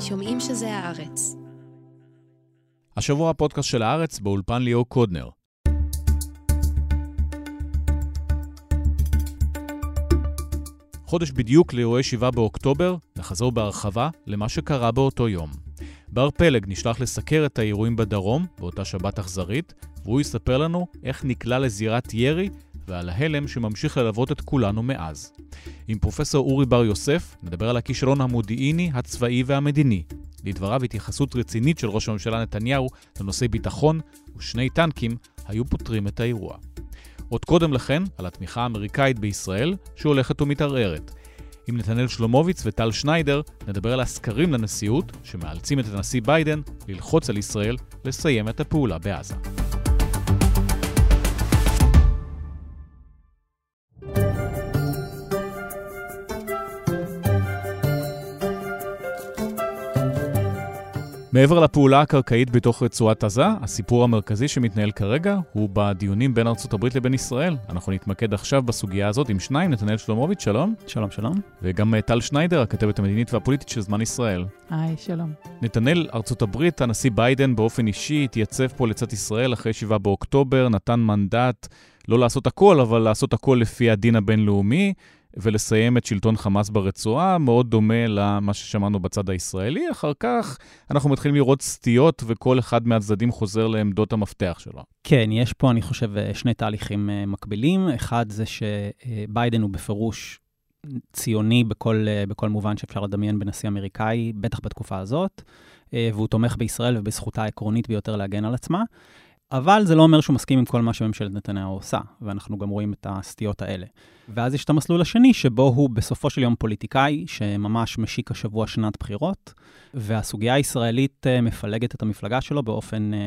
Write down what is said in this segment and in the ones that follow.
שומעים שזה הארץ. השבוע הפודקאסט של הארץ באולפן ליאור קודנר. חודש בדיוק לאירועי 7 באוקטובר, נחזור בהרחבה למה שקרה באותו יום. בר פלג נשלח לסקר את האירועים בדרום, באותה שבת אכזרית, והוא יספר לנו איך נקלע לזירת ירי ועל ההלם שממשיך ללוות את כולנו מאז. עם פרופסור אורי בר יוסף נדבר על הכישלון המודיעיני, הצבאי והמדיני. לדבריו התייחסות רצינית של ראש הממשלה נתניהו לנושאי ביטחון, ושני טנקים היו פותרים את האירוע. עוד קודם לכן, על התמיכה האמריקאית בישראל, שהולכת ומתערערת. עם נתנאל שלומוביץ וטל שניידר נדבר על הסקרים לנשיאות, שמאלצים את הנשיא ביידן ללחוץ על ישראל לסיים את הפעולה בעזה. מעבר לפעולה הקרקעית בתוך רצועת עזה, הסיפור המרכזי שמתנהל כרגע הוא בדיונים בין ארצות הברית לבין ישראל. אנחנו נתמקד עכשיו בסוגיה הזאת עם שניים, נתנאל שלומוביץ', שלום. שלום, שלום. וגם אה, טל שניידר, הכתבת המדינית והפוליטית של זמן ישראל. היי, שלום. נתנאל, ארצות הברית, הנשיא ביידן באופן אישי התייצב פה לצד ישראל אחרי 7 באוקטובר, נתן מנדט לא לעשות הכל, אבל לעשות הכל לפי הדין הבינלאומי. ולסיים את שלטון חמאס ברצועה, מאוד דומה למה ששמענו בצד הישראלי. אחר כך אנחנו מתחילים לראות סטיות וכל אחד מהצדדים חוזר לעמדות המפתח שלו. כן, יש פה, אני חושב, שני תהליכים אה, מקבילים. אחד זה שביידן הוא בפירוש ציוני בכל, אה, בכל מובן שאפשר לדמיין בנשיא אמריקאי, בטח בתקופה הזאת, אה, והוא תומך בישראל ובזכותה העקרונית ביותר להגן על עצמה. אבל זה לא אומר שהוא מסכים עם כל מה שממשלת נתניהו עושה, ואנחנו גם רואים את הסטיות האלה. ואז יש את המסלול השני, שבו הוא בסופו של יום פוליטיקאי, שממש משיק השבוע שנת בחירות, והסוגיה הישראלית אה, מפלגת את המפלגה שלו באופן אה,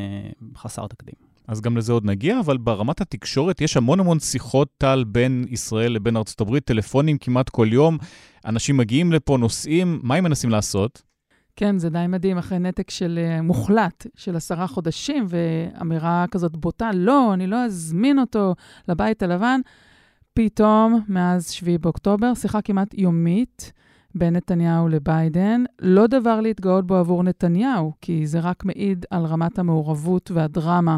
חסר תקדים. אז גם לזה עוד נגיע, אבל ברמת התקשורת יש המון המון שיחות טל בין ישראל לבין ארצות הברית, טלפונים כמעט כל יום, אנשים מגיעים לפה, נוסעים, מה הם מנסים לעשות? כן, זה די מדהים, אחרי נתק של uh, מוחלט של עשרה חודשים, ואמירה כזאת בוטה, לא, אני לא אזמין אותו לבית הלבן. פתאום, מאז 7 באוקטובר, שיחה כמעט יומית בין נתניהו לביידן. לא דבר להתגאות בו עבור נתניהו, כי זה רק מעיד על רמת המעורבות והדרמה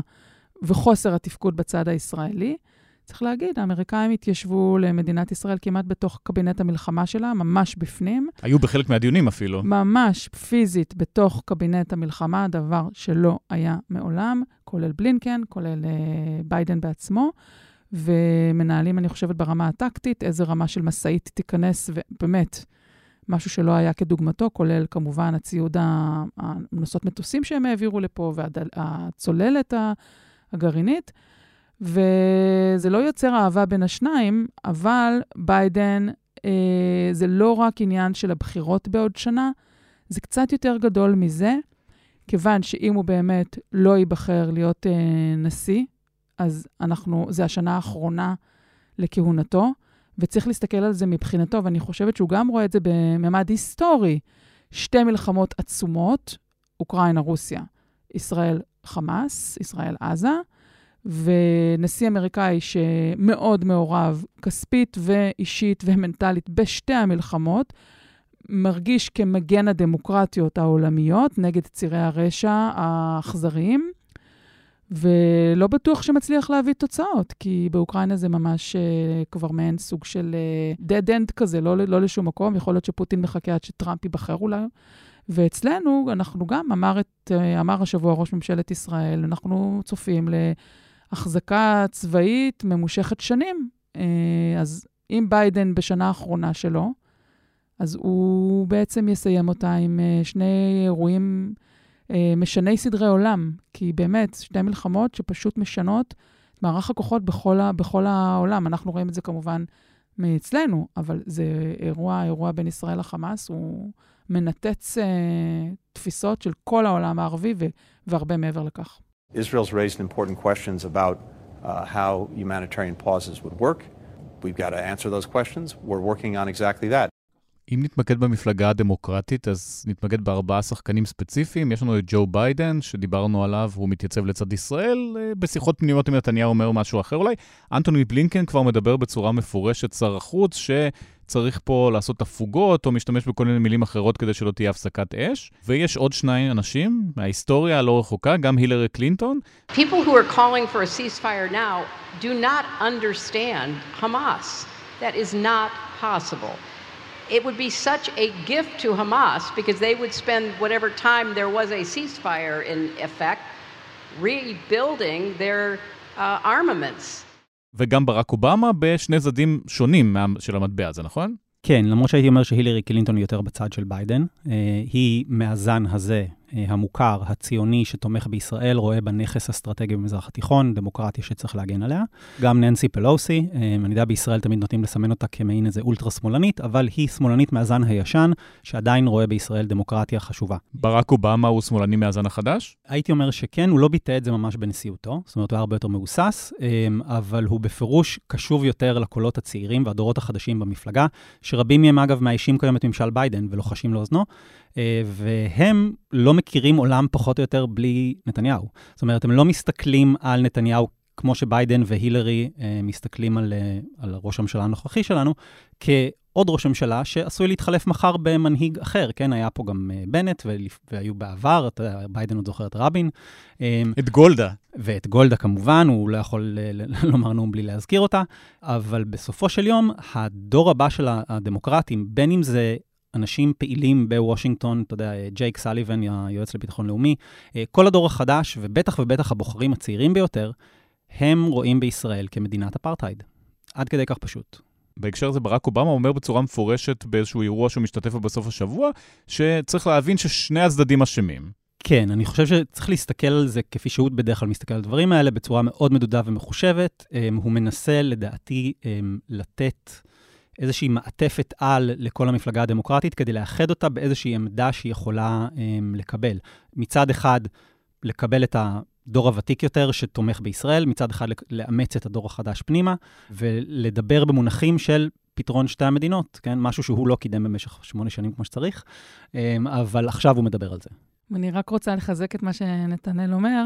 וחוסר התפקוד בצד הישראלי. צריך להגיד, האמריקאים התיישבו למדינת ישראל כמעט בתוך קבינט המלחמה שלה, ממש בפנים. היו בחלק מהדיונים אפילו. ממש פיזית בתוך קבינט המלחמה, דבר שלא היה מעולם, כולל בלינקן, כולל uh, ביידן בעצמו. ומנהלים, אני חושבת, ברמה הטקטית, איזה רמה של משאית תיכנס, ובאמת, משהו שלא היה כדוגמתו, כולל כמובן הציוד, הנושאות מטוסים שהם העבירו לפה, והצוללת הגרעינית. וזה לא יוצר אהבה בין השניים, אבל ביידן, אה, זה לא רק עניין של הבחירות בעוד שנה, זה קצת יותר גדול מזה, כיוון שאם הוא באמת לא ייבחר להיות אה, נשיא, אז אנחנו, זה השנה האחרונה לכהונתו, וצריך להסתכל על זה מבחינתו, ואני חושבת שהוא גם רואה את זה בממד היסטורי. שתי מלחמות עצומות, אוקראינה-רוסיה, ישראל-חמאס, ישראל-עזה, ונשיא אמריקאי שמאוד מעורב כספית ואישית ומנטלית בשתי המלחמות, מרגיש כמגן הדמוקרטיות העולמיות נגד צירי הרשע האכזריים, ולא בטוח שמצליח להביא תוצאות, כי באוקראינה זה ממש uh, כבר מעין סוג של uh, dead end כזה, לא, לא לשום מקום, יכול להיות שפוטין מחכה עד שטראמפ ייבחר אולי. ואצלנו, אנחנו גם, אמר, את, uh, אמר השבוע ראש ממשלת ישראל, אנחנו צופים ל... החזקה צבאית ממושכת שנים. אה, אז אם ביידן בשנה האחרונה שלו, אז הוא בעצם יסיים אותה עם אה, שני אירועים אה, משני סדרי עולם. כי באמת, שתי מלחמות שפשוט משנות את מערך הכוחות בכל, ה, בכל העולם. אנחנו רואים את זה כמובן מאצלנו, אבל זה אירוע, אירוע בין ישראל לחמאס, הוא מנתץ אה, תפיסות של כל העולם הערבי והרבה מעבר לכך. Israel's raised important questions about uh, how humanitarian pauses would work. We've got to answer those questions. We're working on exactly that. אם נתמקד במפלגה הדמוקרטית, אז נתמקד בארבעה שחקנים ספציפיים. יש לנו את ג'ו ביידן, שדיברנו עליו, הוא מתייצב לצד ישראל. אה, בשיחות פנימיות עם נתניהו אומר משהו אחר אולי. אנטוני בלינקן כבר מדבר בצורה מפורשת, שר החוץ, שצריך פה לעשות הפוגות, או משתמש בכל מיני מילים אחרות כדי שלא תהיה הפסקת אש. ויש עוד שניים אנשים מההיסטוריה הלא רחוקה, גם הילרי קלינטון. That is not possible. It would be such a gift to Hamas because they would spend whatever time there was a ceasefire in effect rebuilding their uh, armaments. וגם ברק אובמה בשני צדדים שונים של המטבע הזה, נכון? כן, למרות שהייתי אומר שהילרי קלינטון יותר בצד של ביידן. היא מהזן הזה אה, המוכר, הציוני, שתומך בישראל, רואה בה נכס אסטרטגי במזרח התיכון, דמוקרטיה שצריך להגן עליה. גם ננסי פלוסי, אה, אני יודע, בישראל תמיד נוטים לסמן אותה כמעין איזה אולטרה שמאלנית, אבל היא שמאלנית מהזן הישן, שעדיין רואה בישראל דמוקרטיה חשובה. ברק אובמה הוא שמאלני מהזן החדש? הייתי אומר שכן, הוא לא ביטא את זה ממש בנשיאותו, זאת אומרת, הוא היה הרבה יותר מבוסס, אה, אבל הוא בפירוש קשוב יותר לקולות הצעירים והדורות החדשים במפלגה, שרבים מהם, אגב, מאיישים כיום את ממשל ביידן ולוחשים לאוזנו. אה, והם לא מכירים עולם פחות או יותר בלי נתניהו. זאת אומרת, הם לא מסתכלים על נתניהו כמו שביידן והילרי אה, מסתכלים על, אה, על ראש הממשלה הנוכחי שלנו, כעוד ראש ממשלה שעשוי להתחלף מחר במנהיג אחר, כן? היה פה גם בנט, והיו בעבר, אתה יודע, ביידן עוד זוכר את רבין. את גולדה. ואת גולדה כמובן, הוא לא יכול לומר נאום בלי להזכיר אותה, אבל בסופו של יום, הדור הבא של הדמוקרטים, בין אם זה אנשים פעילים בוושינגטון, אתה יודע, ג'ייק סליבן, היועץ לביטחון לאומי, אה, כל הדור החדש, ובטח ובטח הבוחרים הצעירים ביותר, הם רואים בישראל כמדינת אפרטהייד. עד כדי כך פשוט. בהקשר הזה ברק אובמה אומר בצורה מפורשת באיזשהו אירוע שהוא משתתף בו בסוף השבוע, שצריך להבין ששני הצדדים אשמים. כן, אני חושב שצריך להסתכל על זה כפי שהוא בדרך כלל מסתכל על הדברים האלה, בצורה מאוד מדודה ומחושבת. אה, הוא מנסה, לדעתי, אה, לתת איזושהי מעטפת על לכל המפלגה הדמוקרטית, כדי לאחד אותה באיזושהי עמדה שהיא יכולה um, לקבל. מצד אחד, לקבל את הדור הוותיק יותר שתומך בישראל, מצד אחד לאמץ את הדור החדש פנימה, ולדבר במונחים של פתרון שתי המדינות, כן? משהו שהוא לא קידם במשך שמונה שנים כמו שצריך, um, אבל עכשיו הוא מדבר על זה. אני רק רוצה לחזק את מה שנתנאל אומר.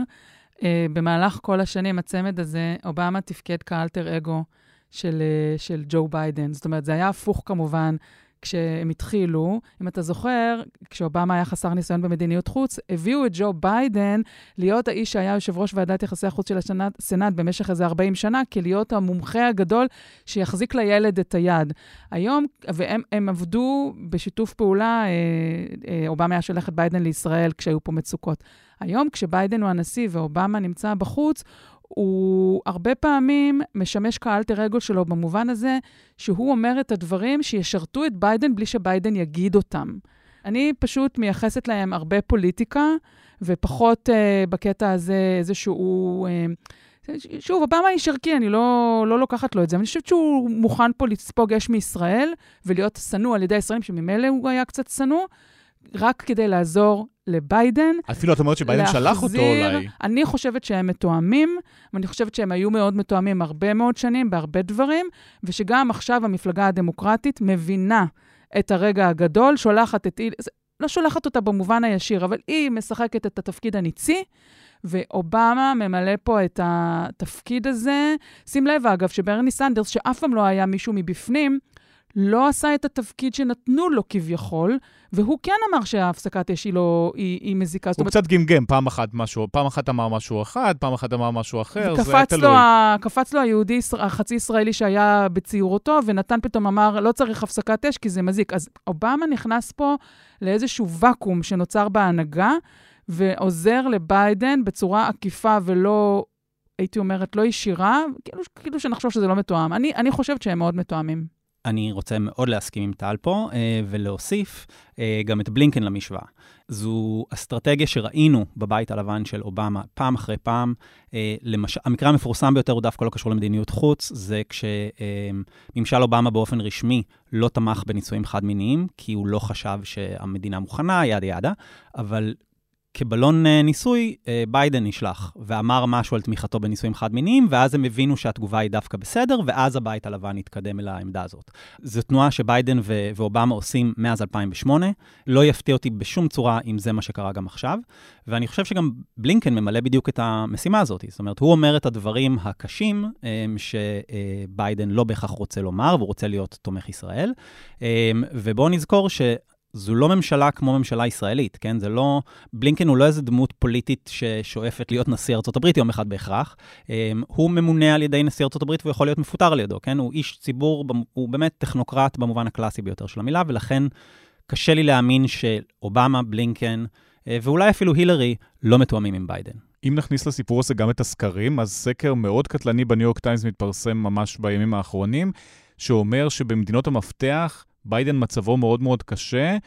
Uh, במהלך כל השנים, הצמד הזה, אובמה תפקד כאלטר אגו של, אה, של ג'ו ביידן. זאת אומרת, זה היה הפוך כמובן. כשהם התחילו, אם אתה זוכר, כשאובמה היה חסר ניסיון במדיניות חוץ, הביאו את ג'ו ביידן להיות האיש שהיה יושב ראש ועדת יחסי החוץ של הסנאט במשך איזה 40 שנה, כלהיות המומחה הגדול שיחזיק לילד את היד. היום, והם עבדו בשיתוף פעולה, אה, אה, אובמה היה שולח את ביידן לישראל כשהיו פה מצוקות. היום, כשביידן הוא הנשיא ואובמה נמצא בחוץ, הוא הרבה פעמים משמש כאלטר אגו שלו במובן הזה שהוא אומר את הדברים שישרתו את ביידן בלי שביידן יגיד אותם. אני פשוט מייחסת להם הרבה פוליטיקה, ופחות uh, בקטע הזה איזשהו... Uh, שוב, אובמה איש ערכי, אני לא, לא לוקחת לו את זה, אבל אני חושבת שהוא מוכן פה לספוג אש מישראל ולהיות שנוא על ידי הישראלים, שממילא הוא היה קצת שנוא, רק כדי לעזור לביידן. אפילו את אומרת שביידן להחזיר, שלח אותו אולי. אני חושבת שהם מתואמים, ואני חושבת שהם היו מאוד מתואמים הרבה מאוד שנים בהרבה דברים, ושגם עכשיו המפלגה הדמוקרטית מבינה את הרגע הגדול, שולחת את... לא שולחת אותה במובן הישיר, אבל היא משחקת את התפקיד הניצי. ואובמה ממלא פה את התפקיד הזה. שים לב, אגב, שברני סנדרס, שאף פעם לא היה מישהו מבפנים, לא עשה את התפקיד שנתנו לו כביכול, והוא כן אמר שההפסקת אש היא, לא, היא, היא מזיקה. הוא קצת גמגם, פעם אחת משהו, פעם אחת אמר משהו אחד, פעם אחת אמר משהו אחר, זה תלוי. לו, קפץ לו היהודי, החצי ישראלי שהיה בציורותו, ונתן פתאום אמר, לא צריך הפסקת אש כי זה מזיק. אז אובמה נכנס פה לאיזשהו ואקום שנוצר בהנהגה, ועוזר לביידן בצורה עקיפה ולא, הייתי אומרת, לא ישירה, כאילו, כאילו שנחשוב שזה לא מתואם. אני, אני חושבת שהם מאוד מתואמים. אני רוצה מאוד להסכים עם טל פה, אה, ולהוסיף אה, גם את בלינקן למשוואה. זו אסטרטגיה שראינו בבית הלבן של אובמה פעם אחרי פעם. אה, למשל, המקרה המפורסם ביותר הוא דווקא לא קשור למדיניות חוץ, זה כשממשל אובמה באופן רשמי לא תמך בנישואים חד-מיניים, כי הוא לא חשב שהמדינה מוכנה, ידה ידה, אבל כבלון אה, ניסוי, אה, ביידן נשלח ואמר משהו על תמיכתו בניסויים חד-מיניים, ואז הם הבינו שהתגובה היא דווקא בסדר, ואז הבית הלבן התקדם אל העמדה הזאת. זו תנועה שביידן ו- ואובמה עושים מאז 2008. לא יפתיע אותי בשום צורה אם זה מה שקרה גם עכשיו, ואני חושב שגם בלינקן ממלא בדיוק את המשימה הזאת. זאת אומרת, הוא אומר את הדברים הקשים אה, שביידן לא בהכרח רוצה לומר, והוא רוצה להיות תומך ישראל. ובואו נזכור ש... זו לא ממשלה כמו ממשלה ישראלית, כן? זה לא... בלינקן הוא לא איזה דמות פוליטית ששואפת להיות נשיא ארה"ב יום אחד בהכרח. אמ, הוא ממונה על ידי נשיא ארה"ב והוא יכול להיות מפוטר על ידו, כן? הוא איש ציבור, הוא באמת טכנוקרט במובן הקלאסי ביותר של המילה, ולכן קשה לי להאמין שאובמה, בלינקן, אה, ואולי אפילו הילרי, לא מתואמים עם ביידן. אם נכניס לסיפור הזה גם את הסקרים, אז סקר מאוד קטלני בניו יורק טיימס מתפרסם ממש בימים האחרונים, שאומר שבמדינות המפתח, ביידן מצבו מאוד מאוד קשה,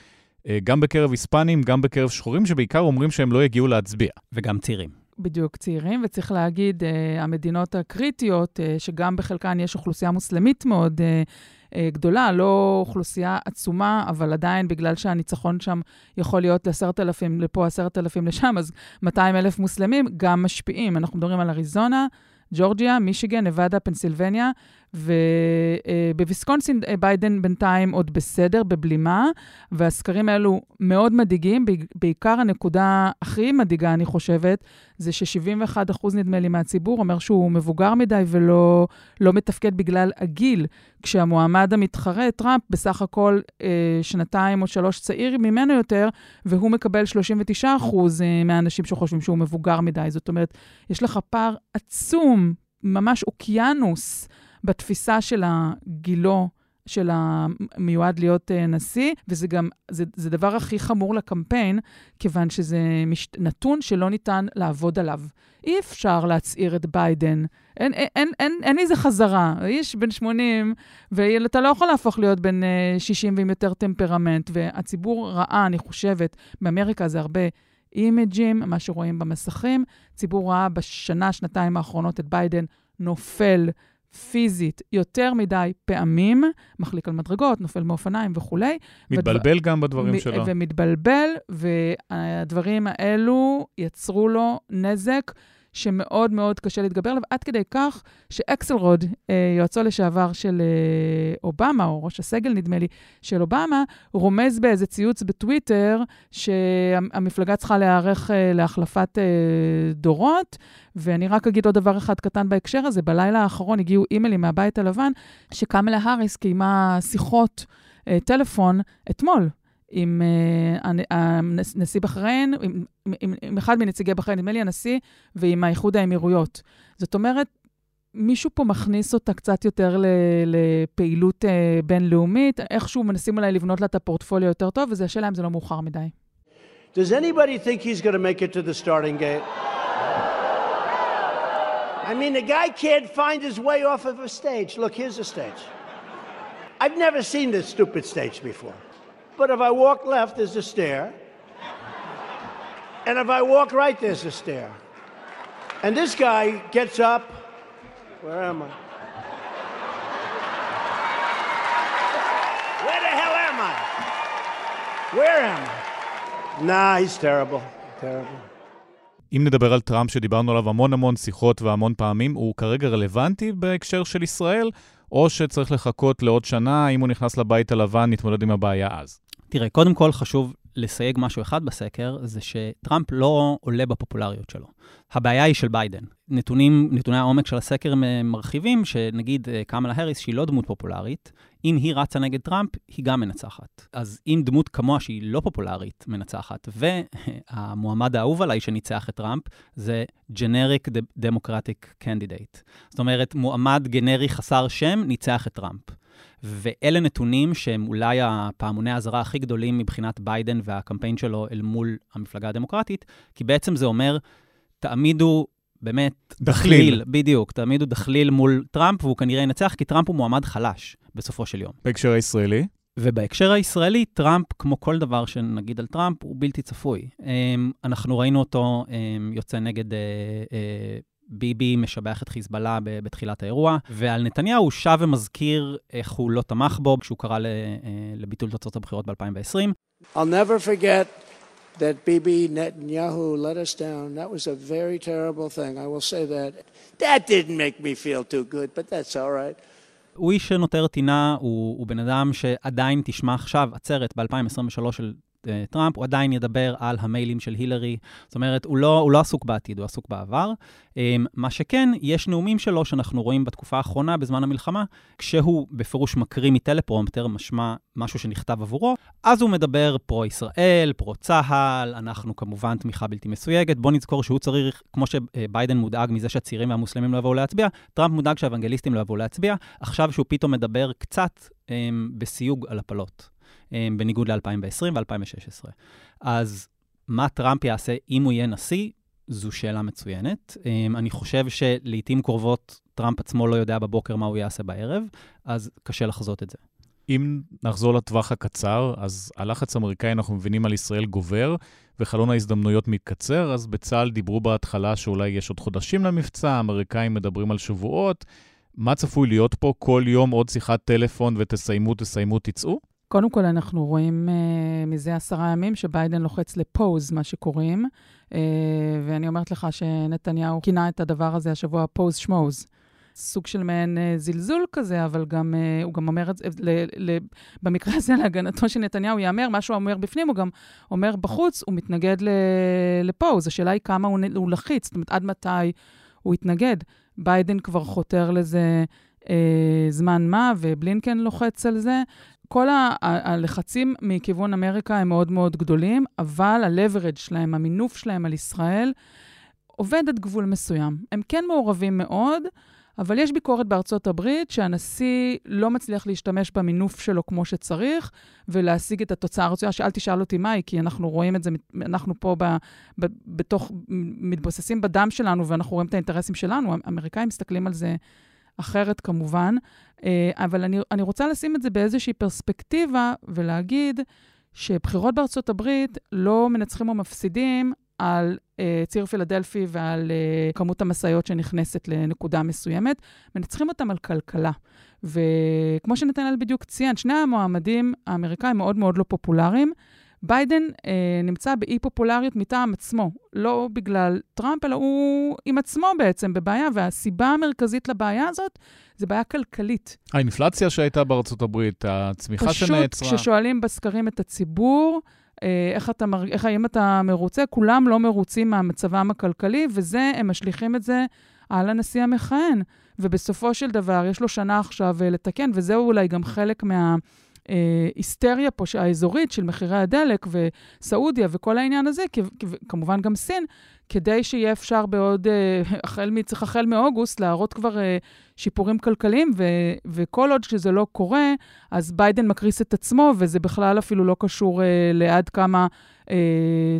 אה, גם בקרב היספנים, גם בקרב שחורים, שבעיקר אומרים שהם לא יגיעו להצביע. וגם צעירים. בדיוק, צעירים, וצריך להגיד, uh, המדינות הקריטיות, uh, שגם בחלקן יש אוכלוסייה מוסלמית מאוד uh, uh, גדולה, לא אוכלוסייה עצומה, אבל עדיין, בגלל שהניצחון שם יכול להיות עשרת אלפים לפה, עשרת אלפים לשם, אז 200 אלף מוסלמים גם משפיעים. אנחנו מדברים על אריזונה, ג'ורג'יה, מישיגן, נבדה, פנסילבניה, ובוויסקונסין אה, ביידן בינתיים עוד בסדר, בבלימה, והסקרים האלו מאוד מדאיגים. בעיקר הנקודה הכי מדאיגה, אני חושבת, זה ש-71% נדמה לי מהציבור אומר שהוא מבוגר מדי ולא לא מתפקד בגלל הגיל, כשהמועמד המתחרה, טראמפ, בסך הכל אה, שנתיים או שלוש צעיר ממנו יותר, והוא מקבל 39% אה, מהאנשים שחושבים שהוא מבוגר מדי. זאת אומרת, יש לך פער עצום, ממש אוקיינוס. בתפיסה של הגילו של המיועד להיות uh, נשיא, וזה גם, זה, זה דבר הכי חמור לקמפיין, כיוון שזה מש, נתון שלא ניתן לעבוד עליו. אי אפשר להצעיר את ביידן. אין, אין, אין, אין, אין איזה חזרה. איש בן 80, ואתה לא יכול להפוך להיות בן אה, 60 ועם יותר טמפרמנט, והציבור ראה, אני חושבת, באמריקה זה הרבה אימג'ים, מה שרואים במסכים. ציבור ראה בשנה, שנתיים האחרונות את ביידן נופל פיזית יותר מדי פעמים, מחליק על מדרגות, נופל מאופניים וכולי. מתבלבל ודבר... גם בדברים שלו. ומתבלבל, והדברים האלו יצרו לו נזק שמאוד מאוד קשה להתגבר עליו, עד כדי כך שאקסלרוד, אה, יועצו לשעבר של אה, אובמה, או ראש הסגל, נדמה לי, של אובמה, רומז באיזה ציוץ בטוויטר שהמפלגה צריכה להיערך אה, להחלפת דורות. ואני רק אגיד עוד דבר אחד קטן בהקשר הזה, בלילה האחרון הגיעו אימיילים מהבית הלבן, שקמלה האריס קיימה שיחות טלפון אתמול עם uh, נשיא בחריין, עם, עם, עם אחד מנציגי בחריין, נדמה לי הנשיא, ועם האיחוד האמירויות. זאת אומרת, מישהו פה מכניס אותה קצת יותר לפעילות uh, בינלאומית, איכשהו מנסים אולי לבנות לה את הפורטפוליו יותר טוב, וזה השאלה אם זה לא מאוחר מדי. Does anybody think he's going to make it to the starting gate? I mean, the guy can't find his way off of a stage. Look, here's a stage. I've never seen this stupid stage before. But if I walk left, there's a stair. And if I walk right, there's a stair. And this guy gets up. Where am I? Where the hell am I? Where am I? Nah, he's terrible. Terrible. אם נדבר על טראמפ שדיברנו עליו המון המון שיחות והמון פעמים, הוא כרגע רלוונטי בהקשר של ישראל, או שצריך לחכות לעוד שנה, אם הוא נכנס לבית הלבן, נתמודד עם הבעיה אז? תראה, קודם כל חשוב לסייג משהו אחד בסקר, זה שטראמפ לא עולה בפופולריות שלו. הבעיה היא של ביידן. נתונים, נתוני העומק של הסקר מרחיבים, שנגיד אה, קמלה האריס, שהיא לא דמות פופולרית, אם היא רצה נגד טראמפ, היא גם מנצחת. אז אם דמות כמוה שהיא לא פופולרית מנצחת, והמועמד האהוב עליי שניצח את טראמפ, זה generic democratic candidate. זאת אומרת, מועמד גנרי חסר שם ניצח את טראמפ. ואלה נתונים שהם אולי הפעמוני האזהרה הכי גדולים מבחינת ביידן והקמפיין שלו אל מול המפלגה הדמוקרטית, כי בעצם זה אומר, תעמידו באמת דחליל. דחליל, בדיוק, תעמידו דחליל מול טראמפ, והוא כנראה ינצח, כי טראמפ הוא מועמד חלש בסופו של יום. בהקשר הישראלי? ובהקשר הישראלי, טראמפ, כמו כל דבר שנגיד על טראמפ, הוא בלתי צפוי. אמ, אנחנו ראינו אותו אמ, יוצא נגד אה, אה, ביבי משבח את חיזבאללה בתחילת האירוע, ועל נתניהו הוא שב ומזכיר איך הוא לא תמך בו כשהוא קרא לביטול תוצאות הבחירות ב-2020. I'll never forget that Bibi Netanyahu let us down. That was a very terrible thing. I will say that. That didn't make me feel too good, but that's all right. הוא איש שנותר טינה, הוא, הוא בן אדם שעדיין תשמע עכשיו עצרת ב-2023 של אה, טראמפ, הוא עדיין ידבר על המיילים של הילרי. זאת אומרת, הוא לא, הוא לא עסוק בעתיד, הוא עסוק בעבר. אמ, מה שכן, יש נאומים שלו שאנחנו רואים בתקופה האחרונה, בזמן המלחמה, כשהוא בפירוש מקריא מטלפרומפטר, משמע משהו שנכתב עבורו, אז הוא מדבר פרו-ישראל, פרו-צה"ל, אנחנו כמובן תמיכה בלתי מסויגת. בואו נזכור שהוא צריך, כמו שביידן מודאג מזה שהצעירים והמוסלמים לא יבואו להצביע, טראמפ מודאג שהאוונגליסטים לא יבואו להצביע. עכשיו שהוא פתאום מדבר קצת אמ, בסיוג על הפלות. אמ, בניגוד ל-2020 ו-2016. אז מה טראמפ יעשה אם הוא יהיה נשיא? זו שאלה מצוינת. אמ, אני חושב שלעיתים קרובות טראמפ עצמו לא יודע בבוקר מה הוא יעשה בערב, אז קשה לחזות את זה. אם נחזור לטווח הקצר, אז הלחץ האמריקאי, אנחנו מבינים, על ישראל גובר, וחלון ההזדמנויות מתקצר, אז בצה"ל דיברו בהתחלה שאולי יש עוד חודשים למבצע, האמריקאים מדברים על שבועות. מה צפוי להיות פה? כל יום עוד שיחת טלפון ותסיימו, תסיימו, תצאו? קודם כל, אנחנו רואים uh, מזה עשרה ימים שביידן לוחץ לפוז, מה שקוראים, uh, ואני אומרת לך שנתניהו כינה את הדבר הזה השבוע פוז שמוז. סוג של מעין uh, זלזול כזה, אבל גם, uh, הוא גם אומר את זה, ל, ל, במקרה הזה להגנתו של נתניהו ייאמר, מה שהוא אומר בפנים, הוא גם אומר בחוץ, הוא מתנגד ל, לפוז. השאלה היא כמה הוא, הוא לחיץ, זאת אומרת, עד מתי הוא יתנגד. ביידן כבר חותר לזה אה, זמן מה, ובלינקן לוחץ על זה. כל ה- הלחצים מכיוון אמריקה הם מאוד מאוד גדולים, אבל ה-leverage שלהם, המינוף שלהם על ישראל, עובד עד גבול מסוים. הם כן מעורבים מאוד, אבל יש ביקורת בארצות הברית שהנשיא לא מצליח להשתמש במינוף שלו כמו שצריך, ולהשיג את התוצאה הרצויה, שאל תשאל אותי מהי, כי אנחנו רואים את זה, אנחנו פה ב, ב, בתוך, מתבוססים בדם שלנו, ואנחנו רואים את האינטרסים שלנו. האמריקאים מסתכלים על זה אחרת כמובן, אה, אבל אני, אני רוצה לשים את זה באיזושהי פרספקטיבה ולהגיד שבחירות בארצות הברית לא מנצחים או מפסידים על uh, ציר פילדלפי ועל uh, כמות המשאיות שנכנסת לנקודה מסוימת, מנצחים אותם על כלכלה. וכמו שנתנאל בדיוק ציין, שני המועמדים האמריקאים מאוד מאוד לא פופולריים. ביידן אה, נמצא באי-פופולריות מטעם עצמו, לא בגלל טראמפ, אלא הוא עם עצמו בעצם בבעיה, והסיבה המרכזית לבעיה הזאת זה בעיה כלכלית. האינפלציה שהייתה בארצות הברית, הצמיחה פשוט שנעצרה. פשוט כששואלים בסקרים את הציבור, אה, איך אתה. איך, האם אתה מרוצה, כולם לא מרוצים מהמצבם הכלכלי, וזה, הם משליכים את זה על הנשיא המכהן. ובסופו של דבר, יש לו שנה עכשיו אה, לתקן, וזהו אולי גם חלק מה... אה, היסטריה פה האזורית של מחירי הדלק וסעודיה וכל העניין הזה, כמובן גם סין, כדי שיהיה אפשר בעוד, אה, החל, צריך החל מאוגוסט להראות כבר אה, שיפורים כלכליים, ו, וכל עוד שזה לא קורה, אז ביידן מקריס את עצמו, וזה בכלל אפילו לא קשור לעד כמה אה,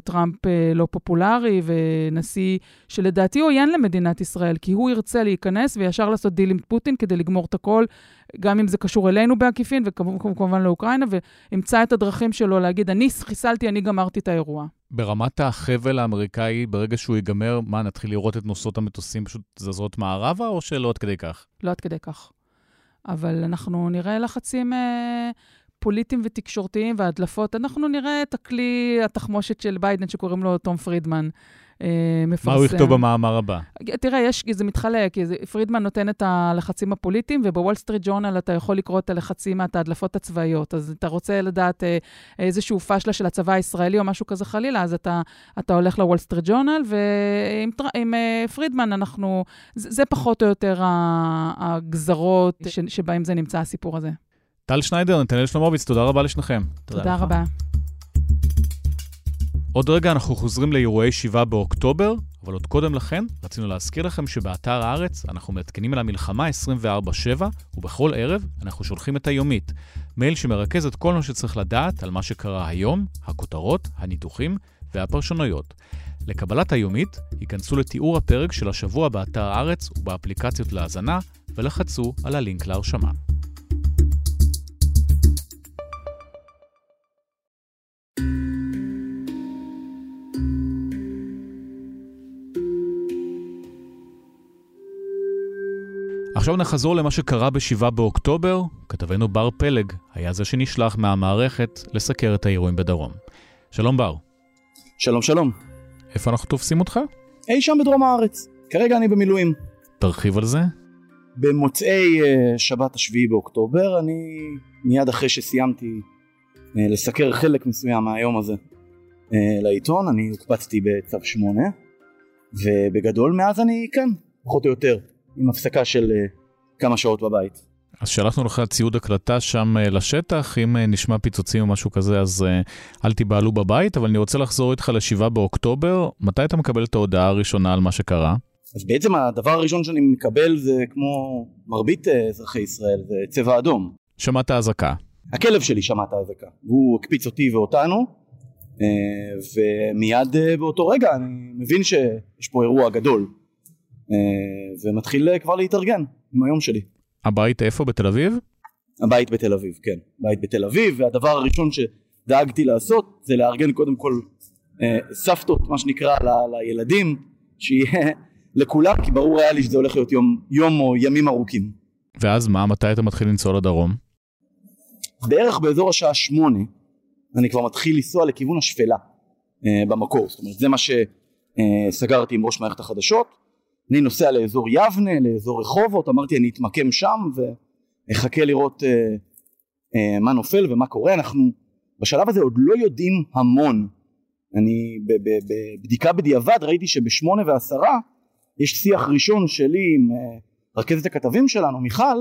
טראמפ אה, לא פופולרי, ונשיא שלדעתי עוין למדינת ישראל, כי הוא ירצה להיכנס וישר לעשות דיל עם פוטין כדי לגמור את הכל, גם אם זה קשור אלינו בעקיפין, וכמובן לאוקראינה, וימצא את הדרכים שלו להגיד, אני חיסלתי, אני גמרתי את האירוע. ברמת החבל האמריקאי, ברגע שהוא ייגמר, מה, נתחיל לראות את נוסעות המטוסים פשוט זזות מערבה, או שלא עד כדי כך? לא עד כדי כך. אבל אנחנו נראה לחצים אה, פוליטיים ותקשורתיים והדלפות, אנחנו נראה את הכלי התחמושת של ביידן, שקוראים לו תום פרידמן. אה, מפרסם. מה הוא יכתוב במאמר הבא? תראה, יש, זה מתחלק, פרידמן נותן את הלחצים הפוליטיים, ובוול סטריט ג'ורנל אתה יכול לקרוא את הלחצים, את ההדלפות הצבאיות. אז אתה רוצה לדעת אה, איזשהו פשלה של הצבא הישראלי או משהו כזה חלילה, אז אתה, אתה הולך לוול סטריט ג'ורנל, ועם אה, פרידמן אנחנו, זה, זה פחות או יותר הגזרות ש, שבהם זה נמצא הסיפור הזה. טל שניידר, נתנאל שלמוביץ, תודה רבה לשניכם. תודה, תודה רבה. עוד רגע אנחנו חוזרים לאירועי 7 באוקטובר, אבל עוד קודם לכן רצינו להזכיר לכם שבאתר הארץ אנחנו מעדכנים על המלחמה 24/7, ובכל ערב אנחנו שולחים את היומית, מייל שמרכז את כל מה שצריך לדעת על מה שקרה היום, הכותרות, הניתוחים והפרשנויות. לקבלת היומית, היכנסו לתיאור הפרק של השבוע באתר הארץ ובאפליקציות להאזנה, ולחצו על הלינק להרשמה. עכשיו נחזור למה שקרה ב-7 באוקטובר. כתבנו בר פלג היה זה שנשלח מהמערכת לסקר את האירועים בדרום. שלום בר. שלום שלום. איפה אנחנו תופסים אותך? אי שם בדרום הארץ. כרגע אני במילואים. תרחיב על זה. במוצאי uh, שבת השביעי באוקטובר, אני מיד אחרי שסיימתי uh, לסקר חלק מסוים מהיום הזה uh, לעיתון, אני הוקפצתי בצו 8, ובגדול מאז אני כאן, פחות או יותר, עם הפסקה של uh, כמה שעות בבית. אז שלחנו לך ציוד הקלטה שם uh, לשטח, אם uh, נשמע פיצוצים או משהו כזה, אז אל תיבהלו בבית, אבל אני רוצה לחזור איתך ל-7 באוקטובר. מתי אתה מקבל את ההודעה הראשונה על מה שקרה? אז בעצם הדבר הראשון שאני מקבל זה כמו מרבית אזרחי ישראל, זה צבע אדום. שמעת אזעקה. הכלב שלי שמע את האזעקה, והוא הקפיץ אותי ואותנו, ומיד באותו רגע אני מבין שיש פה אירוע גדול, ומתחיל כבר להתארגן עם היום שלי. הבית איפה? בתל אביב? הבית בתל אביב, כן. בית בתל אביב, והדבר הראשון שדאגתי לעשות זה לארגן קודם כל אה, סבתות, מה שנקרא, ל- לילדים, שיהיה לכולם, כי ברור היה לי שזה הולך להיות יום, יום או ימים ארוכים. ואז מה? מתי אתה מתחיל לנסוע לדרום? בערך באזור השעה שמונה, אני כבר מתחיל לנסוע לכיוון השפלה אה, במקור. זאת אומרת, זה מה שסגרתי עם ראש מערכת החדשות. אני נוסע לאזור יבנה, לאזור רחובות, אמרתי אני אתמקם שם ואחכה לראות אה, אה, מה נופל ומה קורה. אנחנו בשלב הזה עוד לא יודעים המון. אני בבדיקה בדיעבד ראיתי שבשמונה ועשרה יש שיח ראשון שלי עם אה, רכזת הכתבים שלנו, מיכל,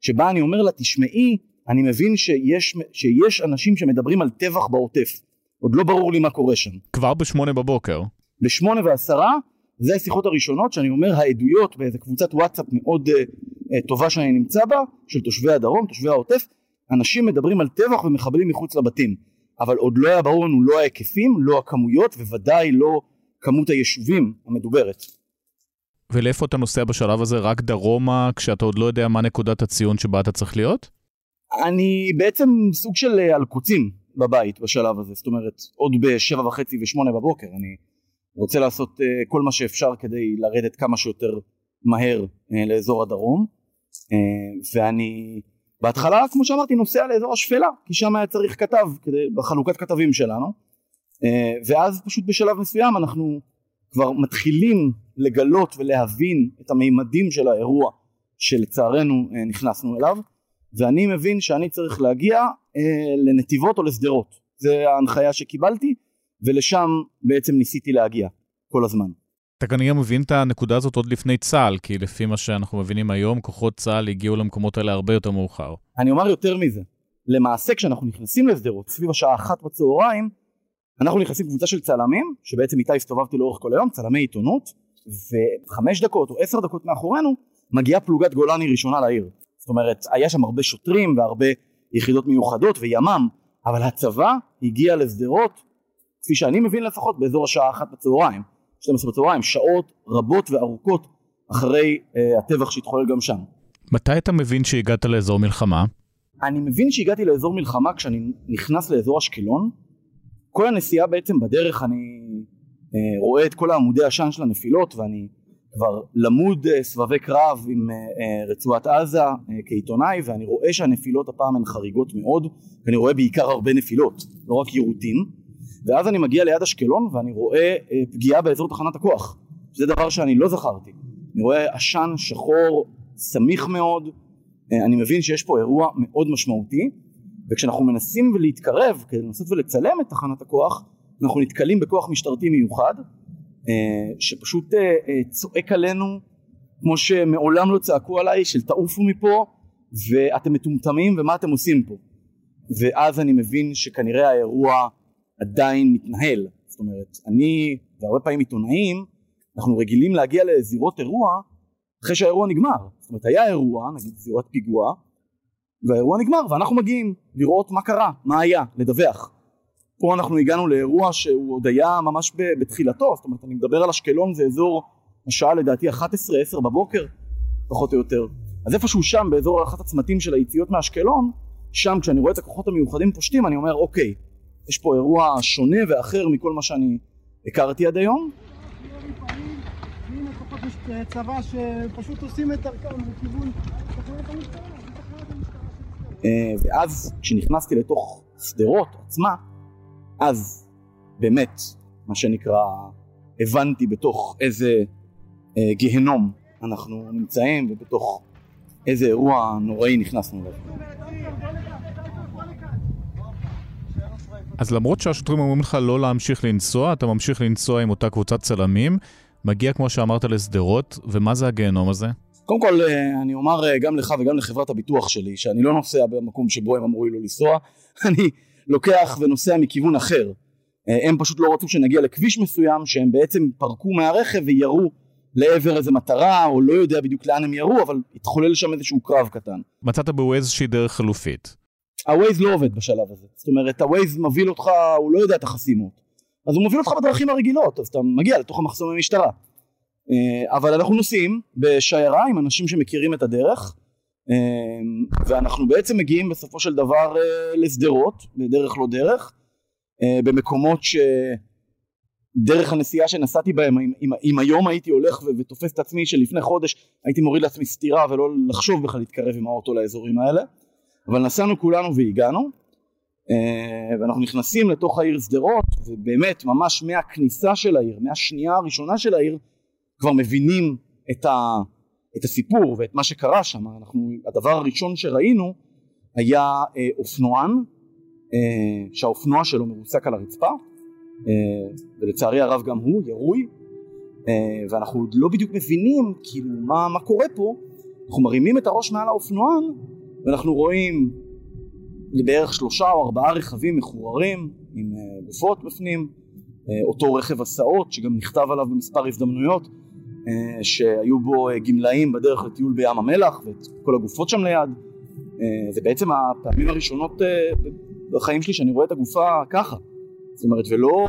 שבה אני אומר לה, תשמעי, אני מבין שיש, שיש אנשים שמדברים על טבח בעוטף. עוד לא ברור לי מה קורה שם. כבר בשמונה בבוקר. בשמונה ועשרה, זה השיחות הראשונות שאני אומר העדויות באיזה קבוצת וואטסאפ מאוד uh, טובה שאני נמצא בה, של תושבי הדרום, תושבי העוטף, אנשים מדברים על טבח ומחבלים מחוץ לבתים. אבל עוד לא היה ברור לנו לא ההיקפים, לא הכמויות, וודאי לא כמות היישובים המדוברת. ולאיפה אתה נוסע בשלב הזה? רק דרומה, כשאתה עוד לא יודע מה נקודת הציון שבה אתה צריך להיות? אני בעצם סוג של אלקוצים בבית בשלב הזה, זאת אומרת, עוד בשבע וחצי ושמונה בבוקר, אני רוצה לעשות uh, כל מה שאפשר כדי לרדת כמה שיותר מהר uh, לאזור הדרום, uh, ואני בהתחלה, כמו שאמרתי, נוסע לאזור השפלה, כי שם היה צריך כתב, כדי, בחלוקת כתבים שלנו, ואז פשוט בשלב מסוים אנחנו כבר מתחילים לגלות ולהבין את המימדים של האירוע שלצערנו אה, נכנסנו אליו. ואני מבין שאני צריך להגיע אה, לנתיבות או לשדרות. זה ההנחיה שקיבלתי ולשם בעצם ניסיתי להגיע כל הזמן. אתה כנראה מבין את הנקודה הזאת עוד לפני צה"ל, כי לפי מה שאנחנו מבינים היום, כוחות צה"ל הגיעו למקומות האלה הרבה יותר מאוחר. אני אומר יותר מזה, למעשה כשאנחנו נכנסים לשדרות סביב השעה אחת בצהריים אנחנו נכנסים קבוצה של צלמים שבעצם איתה הסתובבתי לאורך כל היום צלמי עיתונות וחמש דקות או עשר דקות מאחורינו מגיעה פלוגת גולני ראשונה לעיר זאת אומרת היה שם הרבה שוטרים והרבה יחידות מיוחדות וימ"מ אבל הצבא הגיע לשדרות כפי שאני מבין לפחות באזור השעה אחת בצהריים 12 בצהריים שעות רבות וארוכות אחרי uh, הטבח שהתחולל גם שם. מתי אתה מבין שהגעת לאזור מלחמה? אני מבין שהגעתי לאזור מלחמה כשאני נכנס לאזור אשקלון כל הנסיעה בעצם בדרך אני אה, רואה את כל העמודי עשן של הנפילות ואני כבר למוד אה, סבבי קרב עם אה, רצועת עזה כעיתונאי ואני רואה שהנפילות הפעם הן חריגות מאוד ואני רואה בעיקר הרבה נפילות לא רק יירוטים ואז אני מגיע ליד אשקלון ואני רואה פגיעה באזור תחנת הכוח. זה דבר שאני לא זכרתי. אני רואה עשן שחור סמיך מאוד. אני מבין שיש פה אירוע מאוד משמעותי וכשאנחנו מנסים להתקרב כדי לנסות ולצלם את תחנת הכוח אנחנו נתקלים בכוח משטרתי מיוחד אה, שפשוט אה, אה, צועק עלינו כמו שמעולם לא צעקו עליי של תעופו מפה ואתם מטומטמים ומה אתם עושים פה? ואז אני מבין שכנראה האירוע עדיין מתנהל. זאת אומרת אני והרבה פעמים עיתונאים אנחנו רגילים להגיע לזירות אירוע אחרי שהאירוע נגמר. זאת אומרת היה אירוע נגיד זירת פיגוע והאירוע נגמר ואנחנו מגיעים לראות מה קרה מה היה לדווח. פה אנחנו הגענו לאירוע שהוא עוד היה ממש בתחילתו, זאת אומרת אני מדבר על אשקלון זה אזור השעה לדעתי 11-10 בבוקר פחות או יותר. אז איפשהו שם באזור אחת הצמתים של היציאות מאשקלון, שם כשאני רואה את הכוחות המיוחדים פושטים אני אומר אוקיי, יש פה אירוע שונה ואחר מכל מה שאני הכרתי עד היום. צבא שפשוט עושים את דרכם לכיוון אה, ואז כשנכנסתי לתוך שדרות עצמה אז באמת מה שנקרא, הבנתי בתוך איזה אה, גיהנום אנחנו נמצאים ובתוך איזה אירוע נוראי נכנסנו אליו. אז למרות שהשוטרים אומרים לך לא להמשיך לנסוע, אתה ממשיך לנסוע עם אותה קבוצת צלמים, מגיע, כמו שאמרת, לשדרות, ומה זה הגיהנום הזה? קודם כל, אה, אני אומר אה, גם לך וגם לחברת הביטוח שלי, שאני לא נוסע במקום שבו הם אמרו לי לא לנסוע, אני לוקח ונוסע מכיוון אחר. אה, הם פשוט לא רצו שנגיע לכביש מסוים, שהם בעצם פרקו מהרכב וירו לעבר איזה מטרה, או לא יודע בדיוק לאן הם ירו, אבל התחולל שם איזשהו קרב קטן. מצאת בו איזושהי דרך חלופית. הווייז לא עובד בשלב הזה. זאת אומרת, הווייז מוביל אותך, הוא לא יודע את החסימות. אז הוא מוביל אותך בדרכים הרגילות, אז אתה מגיע לתוך המחסומי משטרה. אה, אבל אנחנו נוסעים בשיירה עם אנשים שמכירים את הדרך, אה, ואנחנו בעצם מגיעים בסופו של דבר אה, לשדרות, בדרך לא דרך, במקומות שדרך הנסיעה שנסעתי בהם, אם, אם, אם היום הייתי הולך ו- ותופס את עצמי שלפני חודש הייתי מוריד לעצמי סטירה ולא לחשוב בכלל להתקרב עם האוטו לאזורים האלה, אבל נסענו כולנו והגענו. ואנחנו נכנסים לתוך העיר שדרות ובאמת ממש מהכניסה של העיר מהשנייה הראשונה של העיר כבר מבינים את, ה, את הסיפור ואת מה שקרה שם. אנחנו, הדבר הראשון שראינו היה אה, אופנוען אה, שהאופנוע שלו מרוסק על הרצפה אה, ולצערי הרב גם הוא ירוי אה, ואנחנו עוד לא בדיוק מבינים כאילו מה, מה קורה פה אנחנו מרימים את הראש מעל האופנוען ואנחנו רואים בערך שלושה או ארבעה רכבים מחוררים עם אה, גופות בפנים אה, אותו רכב הסעות שגם נכתב עליו במספר הזדמנויות אה, שהיו בו גמלאים בדרך לטיול בים המלח ואת כל הגופות שם ליד זה בעצם הפעמים הראשונות בחיים שלי שאני רואה את הגופה ככה. זאת אומרת ולא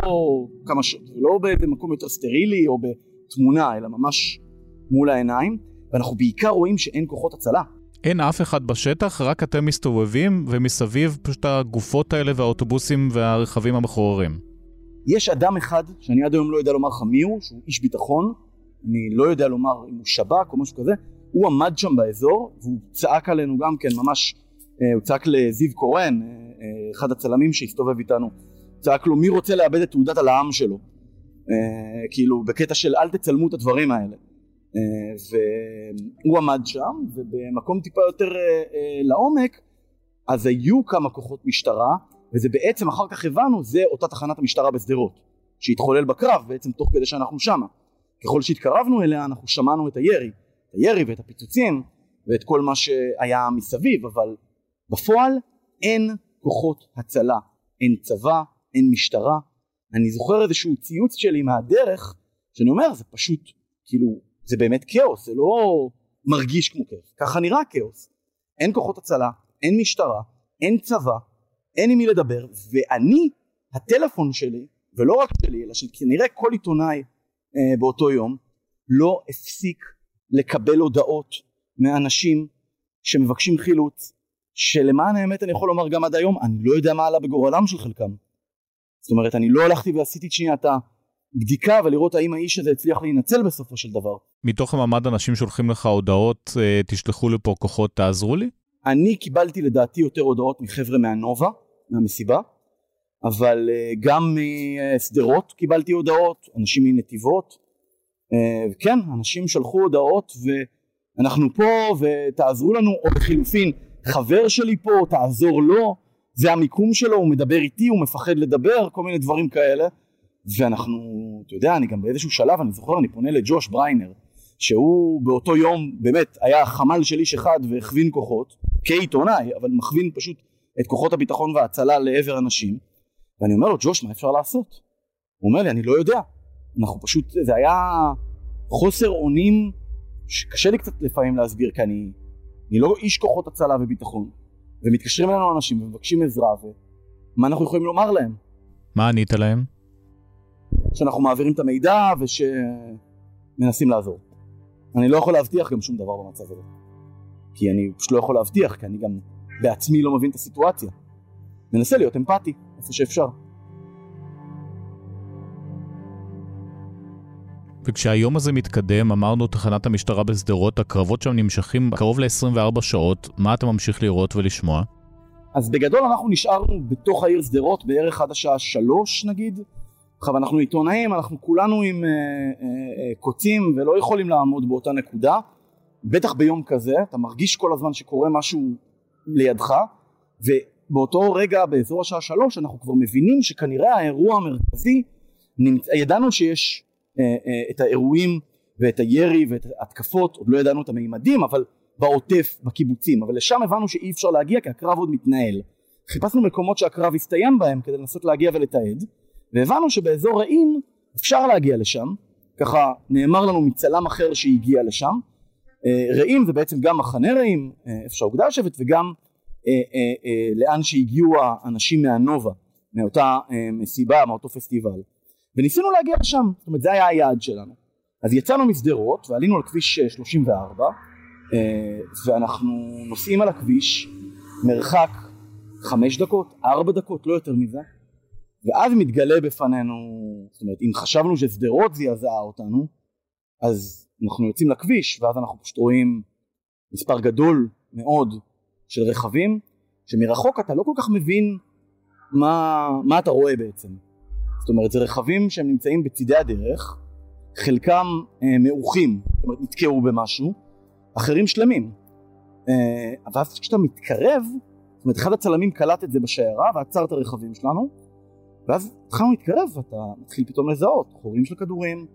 כמה ש... ולא במקום יותר סטרילי או בתמונה אלא ממש מול העיניים ואנחנו בעיקר רואים שאין כוחות הצלה אין אף אחד בשטח, רק אתם מסתובבים, ומסביב פשוט הגופות האלה והאוטובוסים והרכבים המחוררים. יש אדם אחד, שאני עד היום לא יודע לומר לך מי הוא, שהוא איש ביטחון, אני לא יודע לומר אם הוא שב"כ או משהו כזה, הוא עמד שם באזור והוא צעק עלינו גם כן ממש, אה, הוא צעק לזיו קורן, אה, אה, אחד הצלמים שהסתובב איתנו, צעק לו מי רוצה לאבד את תעודת הלעם שלו, כאילו בקטע של אל תצלמו את הדברים האלה. והוא עמד שם ובמקום טיפה יותר לעומק אז היו כמה כוחות משטרה וזה בעצם אחר כך הבנו זה אותה תחנת המשטרה בשדרות שהתחולל בקרב בעצם תוך כדי שאנחנו שמה ככל שהתקרבנו אליה אנחנו שמענו את הירי, את הירי ואת הפיצוצים ואת כל מה שהיה מסביב, אבל בפועל אין כוחות הצלה, אין צבא, אין משטרה. אני זוכר איזשהו ציוץ שלי מהדרך, שאני אומר זה פשוט, כאילו, זה באמת כאוס, זה לא מרגיש כמו כאוס, ככה נראה כאוס. אין כוחות הצלה, אין משטרה, אין צבא, אין עם מי לדבר, ואני, הטלפון שלי, ולא רק שלי, אלא של כנראה כל עיתונאי אה, באותו יום לא הפסיק לקבל הודעות מאנשים שמבקשים חילוץ שלמען האמת אני יכול לומר גם עד היום אני לא יודע מה עלה בגורלם של חלקם זאת אומרת אני לא הלכתי ועשיתי שנייה את הבדיקה ולראות האם האיש הזה הצליח להינצל בסופו של דבר. מתוך המעמד אנשים שולחים לך הודעות אה, תשלחו לפה כוחות תעזרו לי? אני קיבלתי לדעתי יותר הודעות מחבר'ה מהנובה מהמסיבה אבל אה, גם משדרות קיבלתי הודעות, אנשים מנתיבות, כן, אנשים שלחו הודעות ואנחנו פה ותעזרו לנו, או לחילופין, חבר שלי פה, תעזור לו, זה המיקום שלו, הוא מדבר איתי, הוא מפחד לדבר, כל מיני דברים כאלה, ואנחנו, אתה יודע, אני גם באיזשהו שלב, אני זוכר, אני פונה לג'וש בריינר, שהוא באותו יום באמת היה חמ"ל של איש אחד והכווין כוחות, כעיתונאי, אבל מכווין פשוט את כוחות הביטחון וההצלה לעבר אנשים, ואני אומר לו, ג'וש, מה אפשר לעשות? הוא אומר לי, אני לא יודע. אנחנו פשוט, זה היה חוסר אונים שקשה לי קצת לפעמים להסביר, כי אני, אני לא איש כוחות הצלה וביטחון. ומתקשרים אלינו אנשים ומבקשים עזרה, ומה אנחנו יכולים לומר להם? מה ענית להם? שאנחנו מעבירים את המידע ושמנסים לעזור. אני לא יכול להבטיח גם שום דבר במצב הזה. כי אני פשוט לא יכול להבטיח, כי אני גם בעצמי לא מבין את הסיטואציה. ננסה להיות אמפתי. איפה שאפשר. וכשהיום הזה מתקדם, אמרנו תחנת המשטרה בשדרות, הקרבות שם נמשכים קרוב ל-24 שעות, מה אתה ממשיך לראות ולשמוע? אז בגדול אנחנו נשארנו בתוך העיר שדרות בערך עד השעה שלוש נגיד, עכשיו אנחנו עיתונאים, אנחנו כולנו עם אה, אה, אה, קוצים ולא יכולים לעמוד באותה נקודה, בטח ביום כזה, אתה מרגיש כל הזמן שקורה משהו לידך, ובאותו רגע באזור השעה שלוש אנחנו כבר מבינים שכנראה האירוע המרכזי. ידענו שיש את האירועים ואת הירי ואת ההתקפות, עוד לא ידענו את המימדים, אבל בעוטף, בקיבוצים, אבל לשם הבנו שאי אפשר להגיע כי הקרב עוד מתנהל. חיפשנו מקומות שהקרב הסתיים בהם כדי לנסות להגיע ולתעד, והבנו שבאזור רעים אפשר להגיע לשם, ככה נאמר לנו מצלם אחר שהגיע לשם. אה, רעים זה בעצם גם מחנה רעים, אה, איפה שהאוגדה יושבת, וגם אה, לאן שהגיעו האנשים מהנובה, מאותה מסיבה, מאותו פסטיבל. וניסינו להגיע לשם, זאת אומרת זה היה היעד שלנו. אז יצאנו משדרות ועלינו על כביש 34 ואנחנו נוסעים על הכביש מרחק חמש דקות, ארבע דקות, לא יותר מזה ואז מתגלה בפנינו, זאת אומרת אם חשבנו ששדרות זעזעה אותנו אז אנחנו יוצאים לכביש ואז אנחנו פשוט רואים מספר גדול מאוד של רכבים שמרחוק אתה לא כל כך מבין מה, מה אתה רואה בעצם זאת אומרת זה רכבים שהם נמצאים בצידי הדרך חלקם אה, מעוכים, זאת אומרת נתקעו במשהו, אחרים שלמים. אה, ואז כשאתה מתקרב, זאת אומרת אחד הצלמים קלט את זה בשיירה ועצר את הרכבים שלנו, ואז התחלנו להתקרב ואתה מתחיל פתאום לזהות חורים של כדורים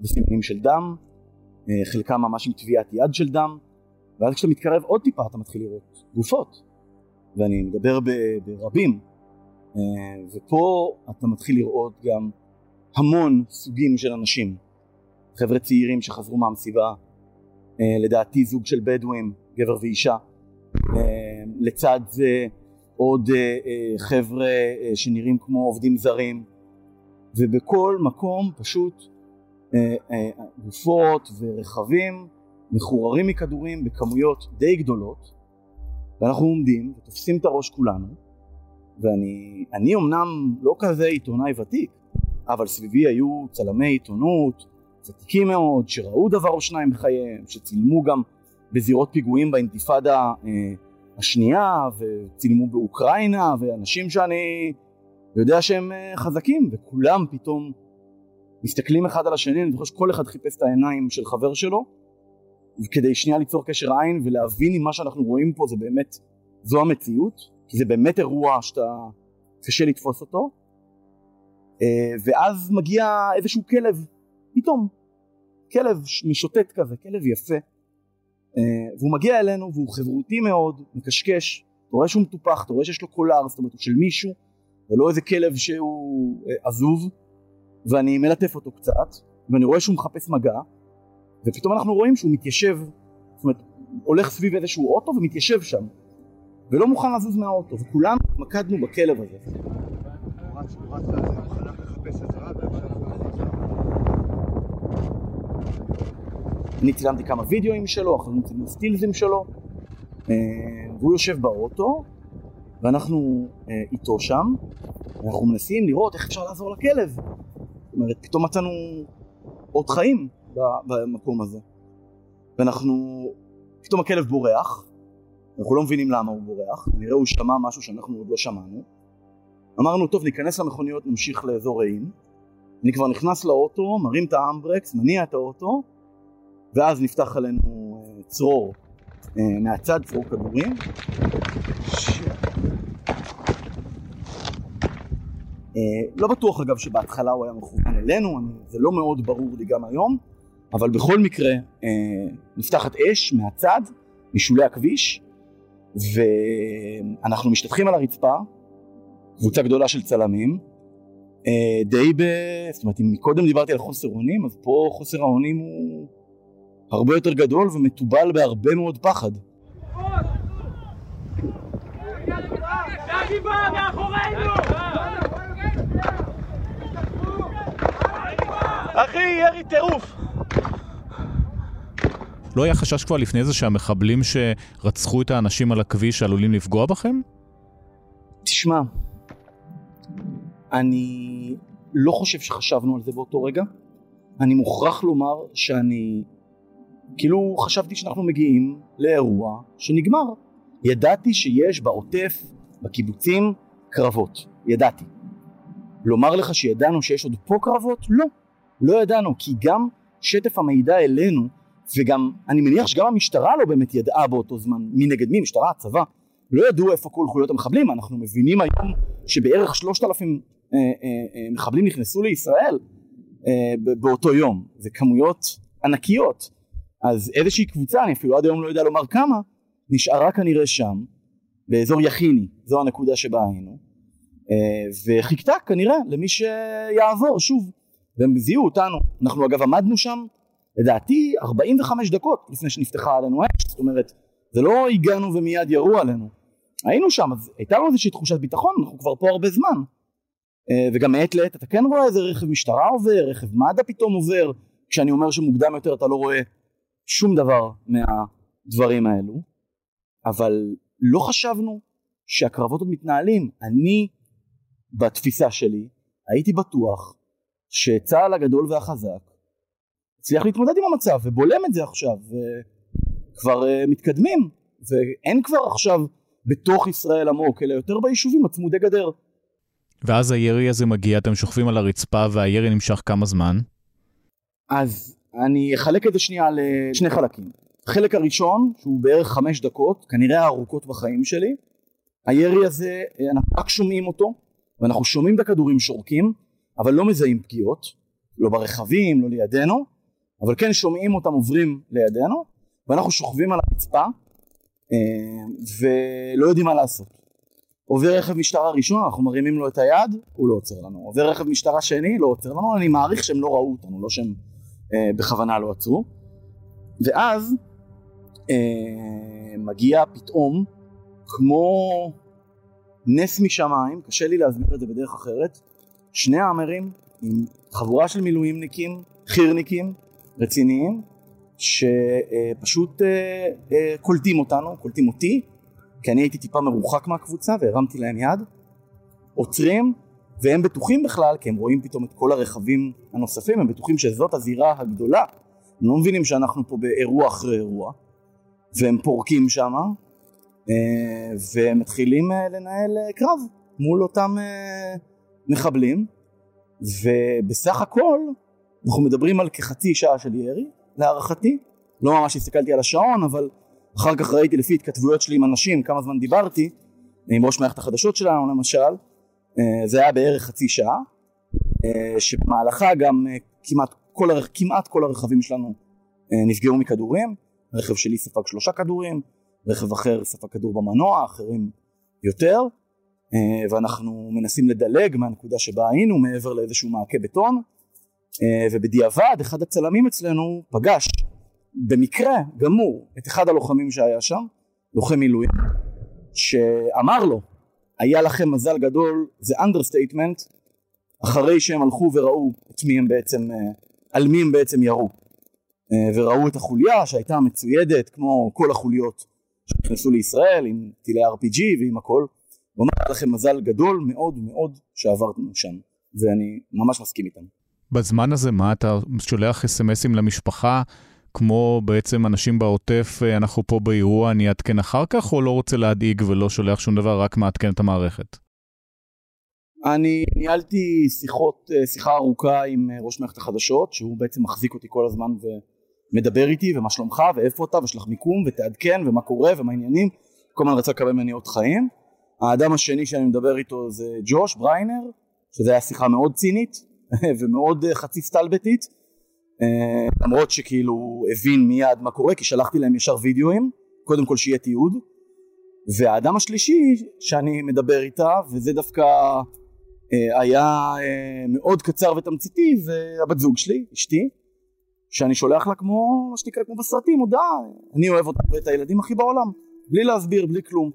וסימנים של דם, אה, חלקם ממש עם טביעת יד של דם, ואז כשאתה מתקרב עוד טיפה אתה מתחיל לראות גופות, ואני מדבר ברבים, אה, ופה אתה מתחיל לראות גם המון סוגים של אנשים. חבר'ה צעירים שחזרו מהמסיבה, אה, לדעתי זוג של בדואים, גבר ואישה, לצד זה עוד אה, חבר'ה שנראים כמו עובדים זרים, ובכל מקום פשוט גופות ורכבים מחוררים מכדורים בכמויות די גדולות, ואנחנו עומדים ותופסים את הראש כולנו, ואני אמנם לא כזה עיתונאי ותיק, אבל סביבי היו צלמי עיתונות, ותיקים מאוד, שראו דבר או שניים בחייהם, שצילמו גם בזירות פיגועים באינתיפאדה אה, השנייה, וצילמו באוקראינה, ואנשים שאני יודע שהם אה, חזקים, וכולם פתאום מסתכלים אחד על השני, אני זוכר שכל אחד חיפש את העיניים של חבר שלו, כדי שנייה ליצור קשר עין ולהבין אם מה שאנחנו רואים פה זה באמת, זו המציאות, כי זה באמת אירוע שאתה, קשה לתפוס אותו, אה, ואז מגיע איזשהו כלב פתאום כלב משוטט כזה, כלב יפה והוא מגיע אלינו והוא חברותי מאוד, מקשקש, אתה רואה שהוא מטופח, אתה רואה שיש לו קולר, זאת אומרת הוא של מישהו ולא איזה כלב שהוא אה, עזוב ואני מלטף אותו קצת ואני רואה שהוא מחפש מגע ופתאום אנחנו רואים שהוא מתיישב, זאת אומרת הולך סביב איזשהו אוטו ומתיישב שם ולא מוכן לזוז מהאוטו וכולנו התמקדנו בכלב הזה הוא רץ, הוא רץ הוא חלק לחפש עזרה אני צילמתי כמה וידאוים שלו, אחרים צילמו סטילזים שלו, אה, והוא יושב באוטו, ואנחנו אה, איתו שם, ואנחנו מנסים לראות איך אפשר לעזור לכלב. זאת אומרת, פתאום מצאנו עוד חיים במקום הזה. ואנחנו, פתאום הכלב בורח, אנחנו לא מבינים למה הוא בורח, נראה הוא שמע משהו שאנחנו עוד לא שמענו. אמרנו, טוב, ניכנס למכוניות, נמשיך לאזור רעים. אני כבר נכנס לאוטו, מרים את האמברקס, מניע את האוטו, ואז נפתח עלינו אה, צרור אה, מהצד, צרור כדורים. אה, לא בטוח אגב שבהתחלה הוא היה מכוון אלינו, זה לא מאוד ברור לי גם היום, אבל בכל מקרה נפתחת אש מהצד, משולי הכביש, ואנחנו משתטחים על הרצפה, קבוצה גדולה של צלמים, די ב... זאת אומרת, אם מקודם דיברתי על חוסר אונים, אז פה חוסר האונים הוא הרבה יותר גדול ומתובל בהרבה מאוד פחד. אחי, ירי טירוף! לא היה חשש כבר לפני זה שהמחבלים שרצחו את האנשים על הכביש עלולים לפגוע בכם? תשמע, אני לא חושב שחשבנו על זה באותו רגע. אני מוכרח לומר שאני כאילו חשבתי שאנחנו מגיעים לאירוע שנגמר. ידעתי שיש בעוטף, בקיבוצים, קרבות. ידעתי. לומר לך שידענו שיש עוד פה קרבות? לא, לא ידענו, כי גם שטף המידע אלינו, וגם, אני מניח שגם המשטרה לא באמת ידעה באותו זמן מי נגד מי, משטרה, הצבא, לא ידעו איפה כל חוליות המחבלים, אנחנו מבינים היום שבערך שלושת אלפים אה, אה, אה, מחבלים נכנסו לישראל אה, באותו יום, זה כמויות ענקיות, אז איזושהי קבוצה, אני אפילו עד היום לא יודע לומר כמה, נשארה כנראה שם, באזור יכיני, זו הנקודה שבה היינו, אה, וחיכתה כנראה למי שיעבור שוב, והם זיהו אותנו, אנחנו אגב עמדנו שם לדעתי 45 דקות לפני שנפתחה עלינו אש, זאת אומרת זה לא הגענו ומיד ירו עלינו, היינו שם אז הייתה לנו איזושהי תחושת ביטחון, אנחנו כבר פה הרבה זמן, אה, וגם מעת לעת אתה כן רואה איזה רכב משטרה עובר, רכב מד"א פתאום עובר, כשאני אומר שמוקדם יותר אתה לא רואה שום דבר מהדברים האלו, אבל לא חשבנו שהקרבות עוד מתנהלים, אני בתפיסה שלי הייתי בטוח שצה"ל הגדול והחזק הצליח להתמודד עם המצב ובולם את זה עכשיו וכבר uh, מתקדמים ואין כבר עכשיו בתוך ישראל עמוק אלא יותר ביישובים הצמודי גדר. ואז הירי הזה מגיע, אתם שוכבים על הרצפה והירי נמשך כמה זמן? אז אני אחלק את זה שנייה לשני חלקים. החלק הראשון, שהוא בערך חמש דקות, כנראה הארוכות בחיים שלי, הירי הזה, אה, אנחנו רק שומעים אותו, ואנחנו שומעים את הכדורים שורקים, אבל לא מזהים פגיעות, לא ברכבים, לא לידינו, אבל כן שומעים אותם עוברים לידינו, ואנחנו שוכבים על הרצפה, אה, ולא יודעים מה לעשות. עובר רכב משטרה ראשון, אנחנו מרימים לו את היד, הוא לא עוצר לנו. עובר רכב משטרה שני, לא עוצר לנו, אני מעריך שהם לא ראו אותנו, לא שהם בכוונה לא עצרו. ואז אה, מגיע פתאום, כמו נס משמיים, קשה לי להסביר את זה בדרך אחרת, שני האמרים עם חבורה של מילואימניקים, חירניקים, רציניים, שפשוט אה, אה, קולטים אותנו, קולטים אותי, כי אני הייתי טיפה מרוחק מהקבוצה והרמתי להם יד, עוצרים, והם בטוחים בכלל, כי הם רואים פתאום את כל הרכבים הנוספים, הם בטוחים שזאת הזירה הגדולה, הם לא מבינים שאנחנו פה באירוע אחרי אירוע, והם פורקים שם, אה, ומתחילים אה, לנהל אה, קרב מול אותם מחבלים, ובסך הכל אנחנו מדברים על כחצי שעה של ירי, להערכתי, לא ממש הסתכלתי על השעון, אבל אחר כך ראיתי לפי התכתבויות שלי עם אנשים כמה זמן דיברתי, עם ראש מערכת החדשות שלנו למשל, זה היה בערך חצי שעה, שבמהלכה גם כמעט כל, כמעט כל הרכבים שלנו נפגעו מכדורים, רכב שלי ספג שלושה כדורים, רכב אחר ספג כדור במנוע, אחרים יותר, אה, ואנחנו מנסים לדלג מהנקודה שבה היינו מעבר לאיזשהו מעקה בטון, אה, ובדיעבד אחד הצלמים אצלנו פגש במקרה גמור את אחד הלוחמים שהיה שם, לוחם מילואים, שאמר לו, היה לכם מזל גדול, זה understatement, אחרי שהם הלכו וראו את מי הם בעצם, אה, על מי הם בעצם ירו. וראו את החוליה שהייתה מצוידת כמו כל החוליות שנכנסו לישראל עם טילי RPG ועם הכל. הוא אמר לכם מזל גדול מאוד מאוד שעברנו שם, ואני ממש מסכים איתם. בזמן הזה מה אתה שולח אס.אם.אסים למשפחה, כמו בעצם אנשים בעוטף, אה, אנחנו פה באירוע, אני אעדכן אחר כך, או לא רוצה להדאיג ולא שולח שום דבר, רק מעדכן את המערכת? אני ניהלתי שיחות, אה, שיחה ארוכה עם אה, ראש מערכת החדשות, שהוא בעצם מחזיק אותי כל הזמן ו... מדבר איתי ומה שלומך ואיפה אתה ויש לך מיקום ותעדכן ומה קורה ומה העניינים כל הזמן רצה לקבל ממני עוד חיים האדם השני שאני מדבר איתו זה ג'וש בריינר שזה היה שיחה מאוד צינית ומאוד חצי סטלבטית למרות שכאילו הבין מיד מה קורה כי שלחתי להם ישר וידאוים קודם כל שיהיה תיעוד והאדם השלישי שאני מדבר איתה וזה דווקא אה, היה מאוד קצר ותמציתי זה הבת זוג שלי אשתי שאני שולח לה כמו, מה שנקרא, כמו בסרטים, הודעה, אני אוהב אותה ואת הילדים הכי בעולם, בלי להסביר, בלי כלום,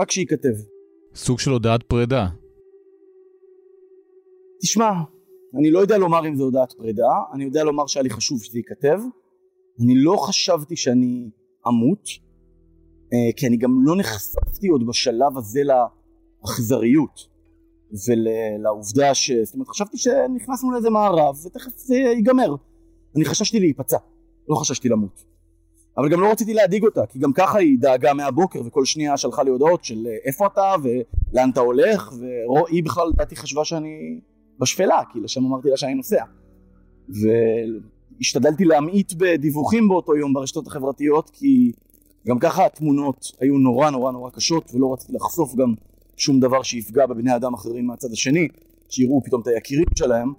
רק שייכתב. סוג של הודעת פרידה. תשמע, אני לא יודע לומר אם זה הודעת פרידה, אני יודע לומר שהיה לי חשוב שזה ייכתב, אני לא חשבתי שאני אמות, אה, כי אני גם לא נחשפתי עוד בשלב הזה לאכזריות ולעובדה ש... זאת אומרת, חשבתי שנכנסנו לאיזה מערב ותכף זה ייגמר. אני חששתי להיפצע, לא חששתי למות. אבל גם לא רציתי להדאיג אותה, כי גם ככה היא דאגה מהבוקר וכל שנייה שלחה לי הודעות של איפה אתה ולאן אתה הולך, והיא בכלל לדעתי חשבה שאני בשפלה, כי לשם אמרתי לה שאני נוסע. והשתדלתי להמעיט בדיווחים באותו יום ברשתות החברתיות, כי גם ככה התמונות היו נורא נורא נורא קשות, ולא רציתי לחשוף גם שום דבר שיפגע בבני אדם אחרים מהצד השני, שיראו פתאום את היקירים שלהם,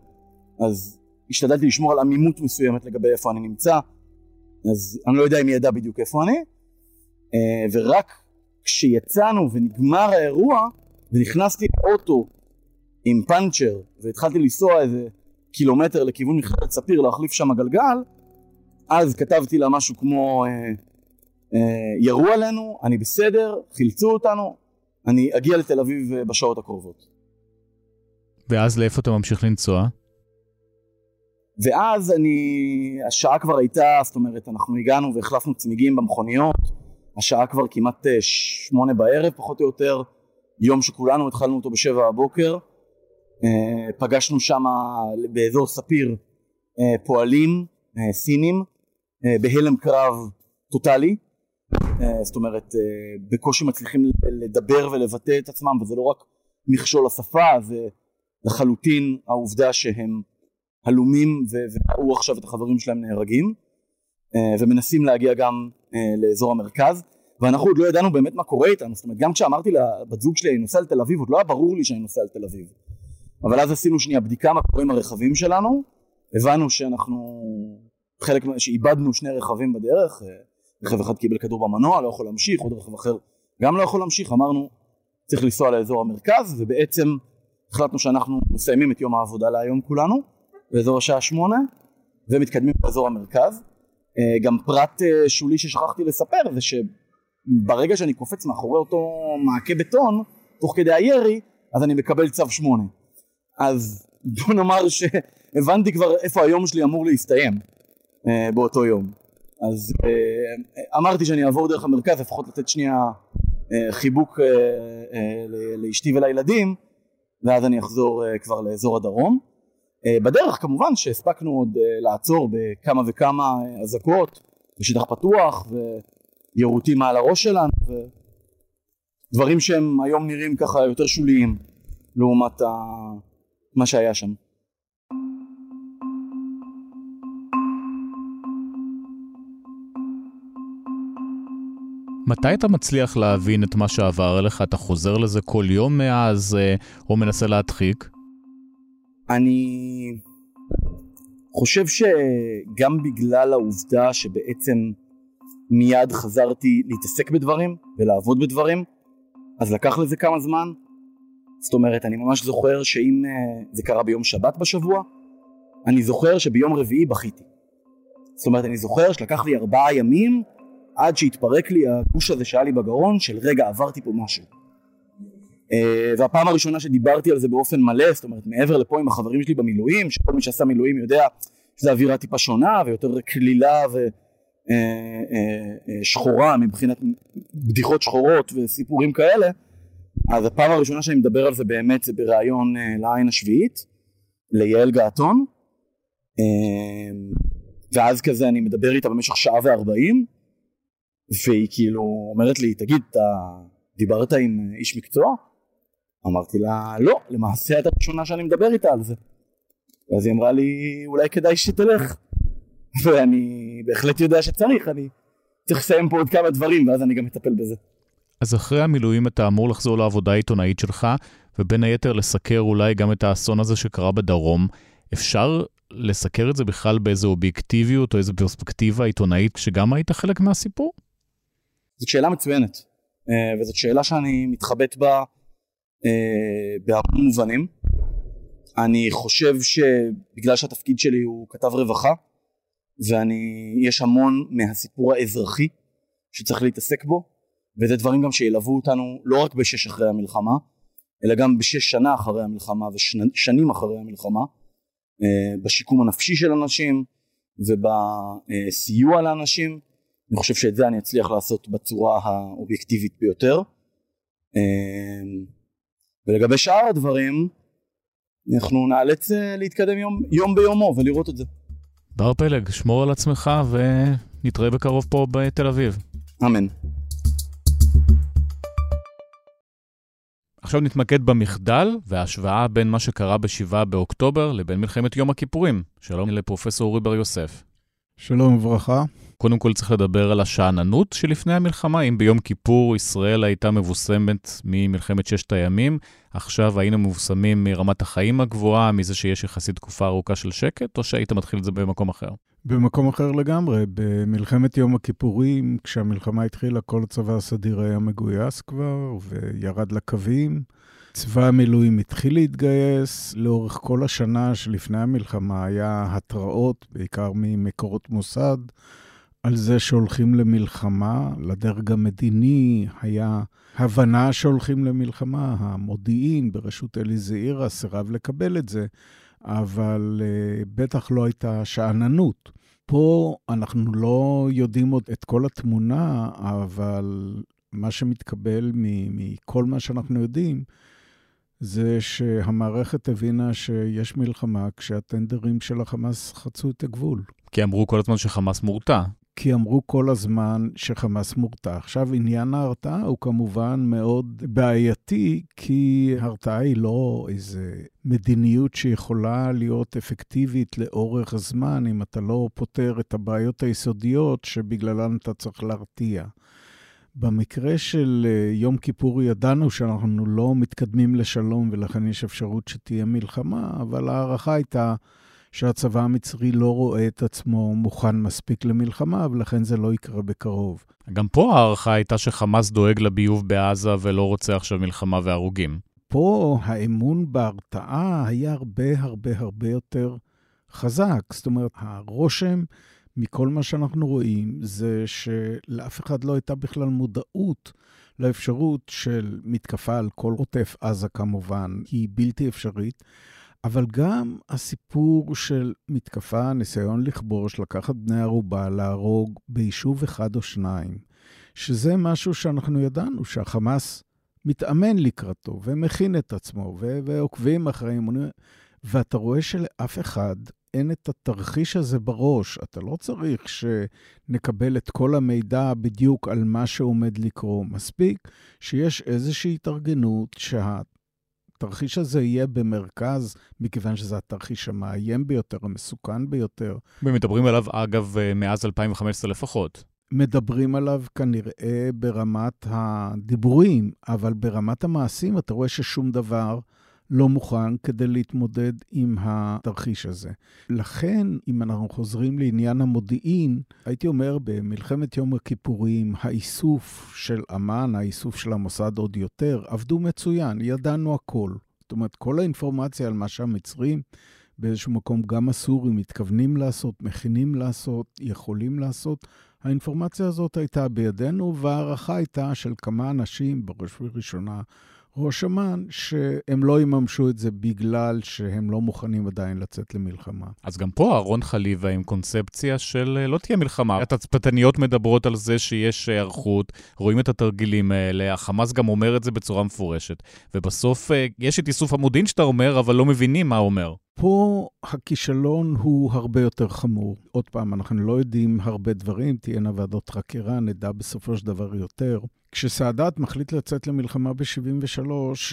אז השתדלתי לשמור על עמימות מסוימת לגבי איפה אני נמצא, אז אני לא יודע אם היא ידעה בדיוק איפה אני, אה, ורק כשיצאנו ונגמר האירוע, ונכנסתי לאוטו עם פאנצ'ר, והתחלתי לנסוע איזה קילומטר לכיוון מכללת ספיר להחליף שם גלגל, אז כתבתי לה משהו כמו אה, אה, ירו עלינו, אני בסדר, חילצו אותנו, אני אגיע לתל אביב אה, בשעות הקרובות. ואז לאיפה אתה ממשיך לנסוע? ואז אני, השעה כבר הייתה, זאת אומרת, אנחנו הגענו והחלפנו צמיגים במכוניות, השעה כבר כמעט אה, שמונה בערב פחות או יותר, יום שכולנו התחלנו אותו בשבע בבוקר, אה, פגשנו שם באזור ספיר אה, פועלים סינים בהלם קרב טוטאלי, זאת אומרת בקושי מצליחים לדבר ולבטא את עצמם וזה לא רק מכשול השפה זה לחלוטין העובדה שהם הלומים וראו עכשיו את החברים שלהם נהרגים ומנסים להגיע גם לאזור המרכז. ואנחנו עוד לא ידענו באמת מה קורה איתנו, זאת אומרת גם כשאמרתי לבת זוג שלי אני נוסע לתל אביב עוד לא היה ברור לי שאני נוסע לתל אביב אבל אז עשינו שנייה בדיקה מה קורה עם הרכבים שלנו. הבנו שאנחנו חלק, שאיבדנו שני רכבים בדרך רכב אחד קיבל כדור במנוע לא יכול להמשיך עוד רכב אחר גם לא יכול להמשיך. אמרנו צריך לנסוע לאזור המרכז ובעצם החלטנו שאנחנו מסיימים את יום העבודה להיום כולנו באזור השעה שמונה ומתקדמים לאזור המרכז. גם פרט שולי ששכחתי לספר זה ש... ברגע שאני קופץ מאחורי אותו מעקה בטון, תוך כדי הירי, אז אני מקבל צו שמונה. אז בוא נאמר שהבנתי כבר איפה היום שלי אמור להסתיים אה, באותו יום. אז אה, אמרתי שאני אעבור דרך המרכז, לפחות לתת שנייה אה, חיבוק אה, אה, לאשתי ולילדים, ואז אני אחזור אה, כבר לאזור הדרום. אה, בדרך כמובן שהספקנו עוד אה, לעצור בכמה וכמה אה, אזעקות בשטח פתוח, ו... יירוטים מעל הראש שלנו ודברים שהם היום נראים ככה יותר שוליים לעומת ה... מה שהיה שם. מתי אתה מצליח להבין את מה שעבר אליך? אתה חוזר לזה כל יום מאז, אה, או מנסה להדחיק? אני חושב שגם בגלל העובדה שבעצם מיד חזרתי להתעסק בדברים ולעבוד בדברים, אז לקח לזה כמה זמן. זאת אומרת, אני ממש זוכר שאם uh, זה קרה ביום שבת בשבוע, אני זוכר שביום רביעי בכיתי. זאת אומרת, אני זוכר שלקח לי ארבעה ימים עד שהתפרק לי הגוש הזה שהיה לי בגרון של רגע, עברתי פה משהו. Uh, והפעם הראשונה שדיברתי על זה באופן מלא, זאת אומרת, מעבר לפה עם החברים שלי במילואים, שכל מי שעשה מילואים יודע שזו אווירה טיפה שונה ויותר קלילה ו... אה, אה, אה, מבחינת בדיחות שחורות וסיפורים כאלה אז הפעם הראשונה שאני מדבר על זה באמת זה בריאיון לעין השביעית ליעל געתון ואז כזה אני מדבר איתה במשך שעה וארבעים והיא כאילו אומרת לי תגיד אתה דיברת עם איש מקצוע? אמרתי לה לא למעשה את הראשונה שאני מדבר איתה על זה ואז היא אמרה לי אולי כדאי שתלך ואני בהחלט יודע שצריך, אני צריך לסיים פה עוד כמה דברים, ואז אני גם אטפל בזה. אז אחרי המילואים אתה אמור לחזור לעבודה העיתונאית שלך, ובין היתר לסקר אולי גם את האסון הזה שקרה בדרום. אפשר לסקר את זה בכלל באיזו אובייקטיביות או איזו פרספקטיבה עיתונאית, כשגם היית חלק מהסיפור? זאת שאלה מצוינת, אה, וזאת שאלה שאני מתחבט בה אה, בהרבה מובנים. אני חושב שבגלל שהתפקיד שלי הוא כתב רווחה, ואני, יש המון מהסיפור האזרחי שצריך להתעסק בו, וזה דברים גם שילוו אותנו לא רק בשש אחרי המלחמה, אלא גם בשש שנה אחרי המלחמה ושנים אחרי המלחמה, אה, בשיקום הנפשי של אנשים ובסיוע לאנשים. אני חושב שאת זה אני אצליח לעשות בצורה האובייקטיבית ביותר. אה, ולגבי שאר הדברים, אנחנו נאלץ אה, להתקדם יום, יום ביומו ולראות את זה. בר פלג, שמור על עצמך ונתראה בקרוב פה בתל אביב. אמן. עכשיו נתמקד במחדל וההשוואה בין מה שקרה ב-7 באוקטובר לבין מלחמת יום הכיפורים. שלום לפרופסור אורי בר יוסף. שלום וברכה. קודם כל צריך לדבר על השאננות שלפני המלחמה. אם ביום כיפור ישראל הייתה מבוסמת ממלחמת ששת הימים, עכשיו היינו מבוסמים מרמת החיים הגבוהה, מזה שיש יחסית תקופה ארוכה של שקט, או שהיית מתחיל את זה במקום אחר? במקום אחר לגמרי. במלחמת יום הכיפורים, כשהמלחמה התחילה, כל הצבא הסדיר היה מגויס כבר, וירד לקווים. צבא המילואים התחיל להתגייס. לאורך כל השנה שלפני המלחמה היה התראות, בעיקר ממקורות מוסד, על זה שהולכים למלחמה. לדרג המדיני היה הבנה שהולכים למלחמה. המודיעין בראשות אלי זעירה סירב לקבל את זה, אבל uh, בטח לא הייתה שאננות. פה אנחנו לא יודעים עוד את כל התמונה, אבל מה שמתקבל מכל מה שאנחנו יודעים, זה שהמערכת הבינה שיש מלחמה כשהטנדרים של החמאס חצו את הגבול. כי אמרו כל הזמן שחמאס מורתע. כי אמרו כל הזמן שחמאס מורתע. עכשיו, עניין ההרתעה הוא כמובן מאוד בעייתי, כי הרתעה היא לא איזה מדיניות שיכולה להיות אפקטיבית לאורך זמן, אם אתה לא פותר את הבעיות היסודיות שבגללן אתה צריך להרתיע. במקרה של אה, יום כיפור ידענו שאנחנו לא מתקדמים לשלום ולכן יש אפשרות שתהיה מלחמה, אבל ההערכה הייתה שהצבא המצרי לא רואה את עצמו מוכן מספיק למלחמה, ולכן זה לא יקרה בקרוב. גם פה ההערכה הייתה שחמאס דואג לביוב בעזה ולא רוצה עכשיו מלחמה והרוגים. פה האמון בהרתעה היה הרבה הרבה הרבה יותר חזק. זאת אומרת, הרושם מכל מה שאנחנו רואים זה שלאף אחד לא הייתה בכלל מודעות לאפשרות של מתקפה על כל עוטף עזה כמובן, היא בלתי אפשרית. אבל גם הסיפור של מתקפה, ניסיון לכבוש, לקחת בני ערובה, להרוג ביישוב אחד או שניים, שזה משהו שאנחנו ידענו, שהחמאס מתאמן לקראתו ומכין את עצמו ועוקבים אחרי אימונים, ואתה רואה שלאף אחד אין את התרחיש הזה בראש. אתה לא צריך שנקבל את כל המידע בדיוק על מה שעומד לקרות. מספיק שיש איזושהי התארגנות שה... התרחיש הזה יהיה במרכז, מכיוון שזה התרחיש המאיים ביותר, המסוכן ביותר. ומדברים עליו, אגב, מאז 2015 לפחות. מדברים עליו כנראה ברמת הדיבורים, אבל ברמת המעשים אתה רואה ששום דבר לא מוכן כדי להתמודד עם התרחיש הזה. לכן, אם אנחנו חוזרים לעניין המודיעין, הייתי אומר במלחמת יום הכיפורים, האיסוף של אמ"ן, האיסוף של המוסד עוד יותר, עבדו מצוין, ידענו הכל. זאת אומרת, כל האינפורמציה על מה שהמצרים באיזשהו מקום, גם הסורים מתכוונים לעשות, מכינים לעשות, יכולים לעשות, האינפורמציה הזאת הייתה בידינו, וההערכה הייתה של כמה אנשים, בראש ובראשונה, ראש אמ"ן, שהם לא יממשו את זה בגלל שהם לא מוכנים עדיין לצאת למלחמה. אז גם פה אהרון חליבה עם קונספציה של אה, לא תהיה מלחמה. התצפיתניות מדברות על זה שיש היערכות, רואים את התרגילים האלה, החמאס גם אומר את זה בצורה מפורשת. ובסוף אה, יש את איסוף המודיעין שאתה אומר, אבל לא מבינים מה אומר. פה הכישלון הוא הרבה יותר חמור. עוד פעם, אנחנו לא יודעים הרבה דברים, תהיינה ועדות חקירה, נדע בסופו של דבר יותר. כשסאדאת מחליט לצאת למלחמה ב-73,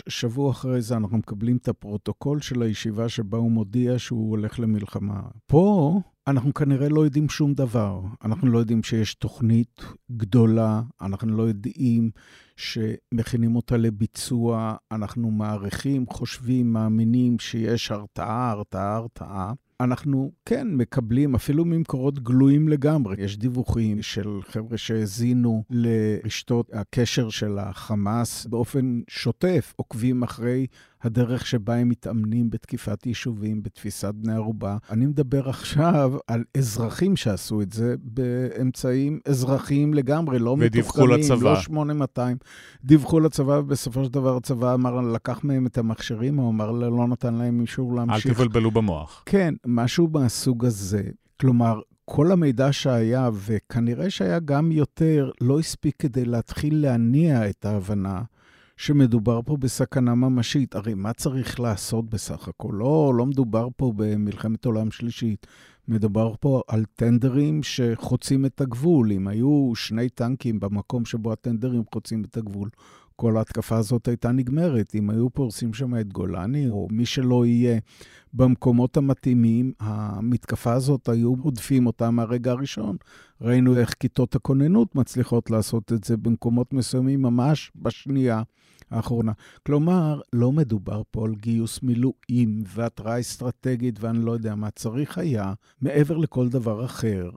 שבוע אחרי זה אנחנו מקבלים את הפרוטוקול של הישיבה שבה הוא מודיע שהוא הולך למלחמה. פה אנחנו כנראה לא יודעים שום דבר. אנחנו לא יודעים שיש תוכנית גדולה, אנחנו לא יודעים שמכינים אותה לביצוע, אנחנו מעריכים, חושבים, מאמינים שיש הרתעה, הרתעה, הרתעה. אנחנו כן מקבלים, אפילו ממקורות גלויים לגמרי. יש דיווחים של חבר'ה שהאזינו לרשתות הקשר של החמאס באופן שוטף, עוקבים אחרי הדרך שבה הם מתאמנים בתקיפת יישובים, בתפיסת בני ערובה. אני מדבר עכשיו על אזרחים שעשו את זה באמצעים אזרחיים לגמרי, לא מתוחכמים. לא 8200. דיווחו לצבא, ובסופו של דבר הצבא אמר, לקח מהם את המכשירים, הוא אמר, לא נתן להם אישור להמשיך. אל תבלבלו במוח. כן, משהו מהסוג הזה. כלומר, כל המידע שהיה, וכנראה שהיה גם יותר, לא הספיק כדי להתחיל להניע את ההבנה שמדובר פה בסכנה ממשית. הרי מה צריך לעשות בסך הכל? לא, לא מדובר פה במלחמת עולם שלישית. מדובר פה על טנדרים שחוצים את הגבול. אם היו שני טנקים במקום שבו הטנדרים חוצים את הגבול, כל ההתקפה הזאת הייתה נגמרת. אם היו פורסים שם את גולני, או מי שלא יהיה במקומות המתאימים, המתקפה הזאת, היו עודפים אותה מהרגע הראשון. ראינו איך כיתות הכוננות מצליחות לעשות את זה במקומות מסוימים ממש בשנייה. האחרונה. כלומר, לא מדובר פה על גיוס מילואים והתראה אסטרטגית ואני לא יודע מה. צריך היה, מעבר לכל דבר אחר,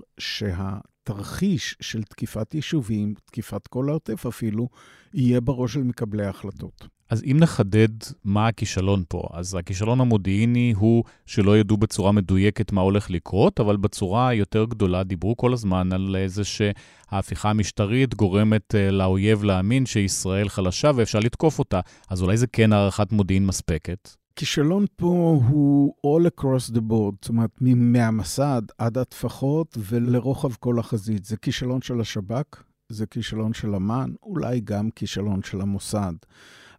שהתרחיש של תקיפת יישובים, תקיפת כל העוטף אפילו, יהיה בראש של מקבלי ההחלטות. אז אם נחדד מה הכישלון פה, אז הכישלון המודיעיני הוא שלא ידעו בצורה מדויקת מה הולך לקרות, אבל בצורה יותר גדולה דיברו כל הזמן על זה שההפיכה המשטרית גורמת אה, לאויב להאמין שישראל חלשה ואפשר לתקוף אותה. אז אולי זה כן הערכת מודיעין מספקת. כישלון פה הוא all across the board, זאת אומרת, מהמסד עד הטפחות ולרוחב כל החזית. זה כישלון של השב"כ, זה כישלון של אמ"ן, אולי גם כישלון של המוסד.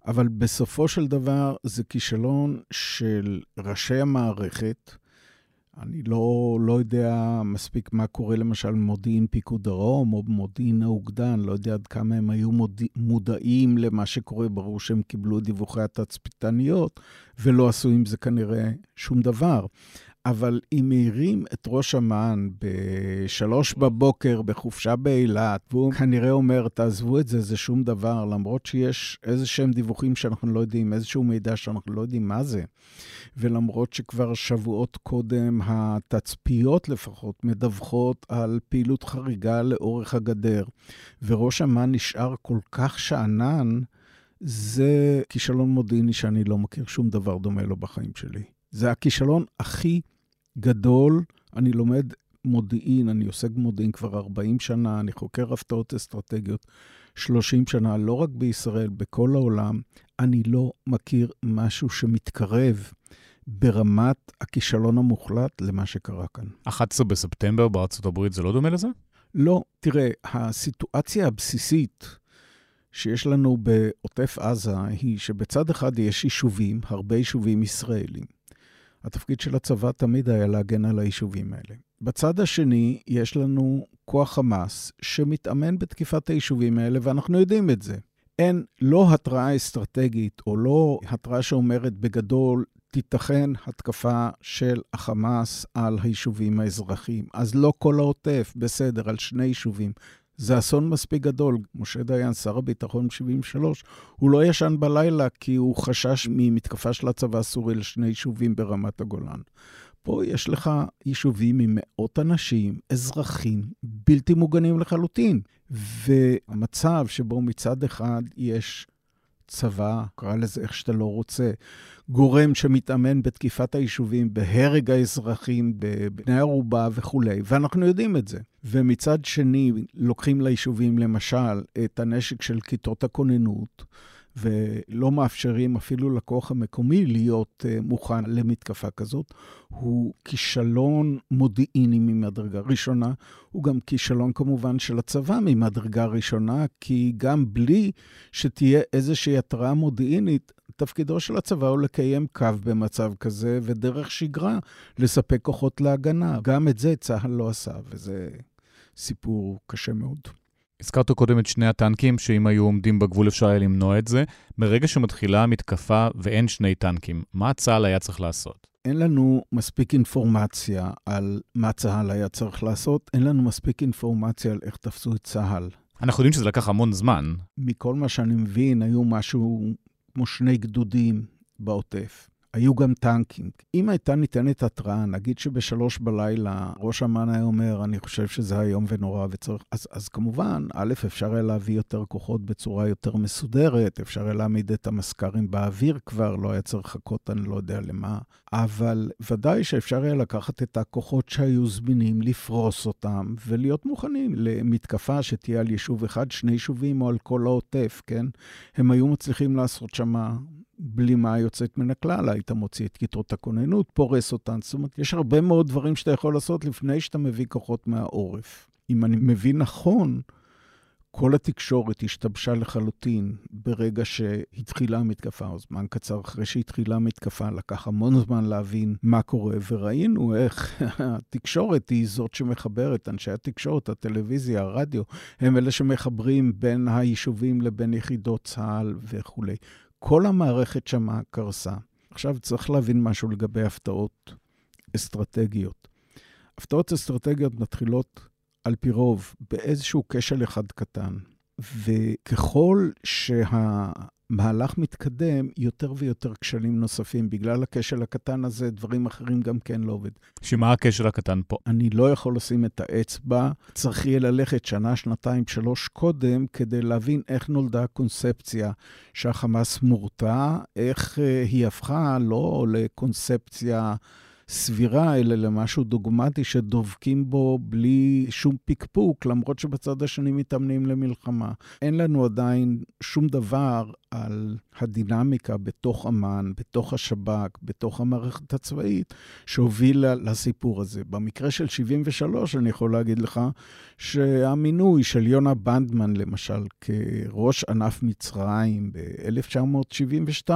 אבל בסופו של דבר זה כישלון של ראשי המערכת. אני לא, לא יודע מספיק מה קורה למשל במודיעין פיקוד דרום או במודיעין האוגדה, אני לא יודע עד כמה הם היו מוד... מודעים למה שקורה, ברור שהם קיבלו דיווחי התצפיתניות ולא עשו עם זה כנראה שום דבר. אבל אם מעירים את ראש אמ"ן בשלוש בבוקר בחופשה באילת, והוא כנראה אומר, תעזבו את זה, זה שום דבר, למרות שיש איזה שהם דיווחים שאנחנו לא יודעים, איזשהו מידע שאנחנו לא יודעים מה זה, ולמרות שכבר שבועות קודם התצפיות לפחות מדווחות על פעילות חריגה לאורך הגדר, וראש אמ"ן נשאר כל כך שאנן, זה כישלון מודיעיני שאני לא מכיר שום דבר דומה לו בחיים שלי. זה הכישלון הכי גדול. אני לומד מודיעין, אני עוסק במודיעין כבר 40 שנה, אני חוקר הפתעות אסטרטגיות 30 שנה, לא רק בישראל, בכל העולם. אני לא מכיר משהו שמתקרב ברמת הכישלון המוחלט למה שקרה כאן. 11 בספטמבר בארצות הברית זה לא דומה לזה? לא. תראה, הסיטואציה הבסיסית שיש לנו בעוטף עזה היא שבצד אחד יש יישובים, הרבה יישובים ישראלים. התפקיד של הצבא תמיד היה להגן על היישובים האלה. בצד השני, יש לנו כוח חמאס שמתאמן בתקיפת היישובים האלה, ואנחנו יודעים את זה. אין לא התראה אסטרטגית, או לא התראה שאומרת בגדול, תיתכן התקפה של החמאס על היישובים האזרחיים. אז לא כל העוטף, בסדר, על שני יישובים. זה אסון מספיק גדול. משה דיין, שר הביטחון 73, הוא לא ישן בלילה כי הוא חשש ממתקפה של הצבא הסורי לשני יישובים ברמת הגולן. פה יש לך יישובים עם מאות אנשים, אזרחים, בלתי מוגנים לחלוטין. והמצב שבו מצד אחד יש צבא, קרא לזה איך שאתה לא רוצה, גורם שמתאמן בתקיפת היישובים, בהרג האזרחים, בבני ערובה וכולי, ואנחנו יודעים את זה. ומצד שני, לוקחים ליישובים, למשל, את הנשק של כיתות הכוננות, ולא מאפשרים אפילו לכוח המקומי להיות uh, מוכן למתקפה כזאת, הוא כישלון מודיעיני ממדרגה ראשונה, הוא גם כישלון כמובן של הצבא ממדרגה ראשונה, כי גם בלי שתהיה איזושהי התראה מודיעינית, תפקידו של הצבא הוא לקיים קו במצב כזה, ודרך שגרה לספק כוחות להגנה. גם את זה צה"ל לא עשה, וזה סיפור קשה מאוד. הזכרת קודם את שני הטנקים, שאם היו עומדים בגבול אפשר היה למנוע את זה. מרגע שמתחילה המתקפה ואין שני טנקים, מה צה"ל היה צריך לעשות? אין לנו מספיק אינפורמציה על מה צה"ל היה צריך לעשות, אין לנו מספיק אינפורמציה על איך תפסו את צה"ל. אנחנו יודעים שזה לקח המון זמן. מכל מה שאני מבין, היו משהו כמו שני גדודים בעוטף. היו גם טנקים. אם הייתה ניתנת התראה, נגיד שבשלוש בלילה ראש אמ"ן היה אומר, אני חושב שזה איום ונורא וצריך... אז, אז כמובן, א', אפשר היה להביא יותר כוחות בצורה יותר מסודרת, אפשר היה להעמיד את המזכ"רים באוויר כבר, לא היה צריך לחכות, אני לא יודע למה. אבל ודאי שאפשר היה לקחת את הכוחות שהיו זמינים, לפרוס אותם, ולהיות מוכנים למתקפה שתהיה על יישוב אחד, שני יישובים או על כל העוטף, כן? הם היו מצליחים לעשות שם בלימה יוצאת מן הכלל, היית מוציא את כיתות הכוננות, פורס אותן, זאת אומרת, יש הרבה מאוד דברים שאתה יכול לעשות לפני שאתה מביא כוחות מהעורף. אם אני מבין נכון, כל התקשורת השתבשה לחלוטין ברגע שהתחילה המתקפה, או זמן קצר אחרי שהתחילה המתקפה, לקח המון זמן להבין מה קורה, וראינו איך התקשורת היא זאת שמחברת, אנשי התקשורת, הטלוויזיה, הרדיו, הם אלה שמחברים בין היישובים לבין יחידות צה"ל וכולי. כל המערכת שמה קרסה. עכשיו צריך להבין משהו לגבי הפתעות אסטרטגיות. הפתעות אסטרטגיות מתחילות על פי רוב באיזשהו כשל אחד קטן, וככל שהמהלך מתקדם, יותר ויותר כשלים נוספים. בגלל הכשל הקטן הזה, דברים אחרים גם כן לא עובד. שמה הכשל הקטן פה? אני לא יכול לשים את האצבע, צריך יהיה ללכת שנה, שנתיים, שלוש קודם, כדי להבין איך נולדה הקונספציה שהחמאס מורתע, איך אה, היא הפכה לא לקונספציה... סבירה, אלא למשהו דוגמטי שדובקים בו בלי שום פקפוק, למרות שבצד השני מתאמנים למלחמה. אין לנו עדיין שום דבר על הדינמיקה בתוך אמ"ן, בתוך השב"כ, בתוך המערכת הצבאית, שהובילה לסיפור הזה. במקרה של 73, אני יכול להגיד לך שהמינוי של יונה בנדמן, למשל, כראש ענף מצרים ב-1972,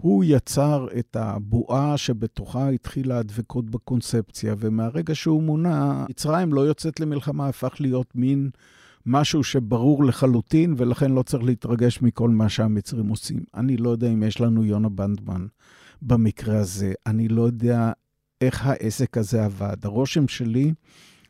הוא יצר את הבועה שבתוכה התחילה הדבקות בקונספציה, ומהרגע שהוא מונה, מצרים לא יוצאת למלחמה, הפך להיות מין משהו שברור לחלוטין, ולכן לא צריך להתרגש מכל מה שהמצרים עושים. אני לא יודע אם יש לנו יונה בנדמן במקרה הזה, אני לא יודע איך העסק הזה עבד. הרושם שלי...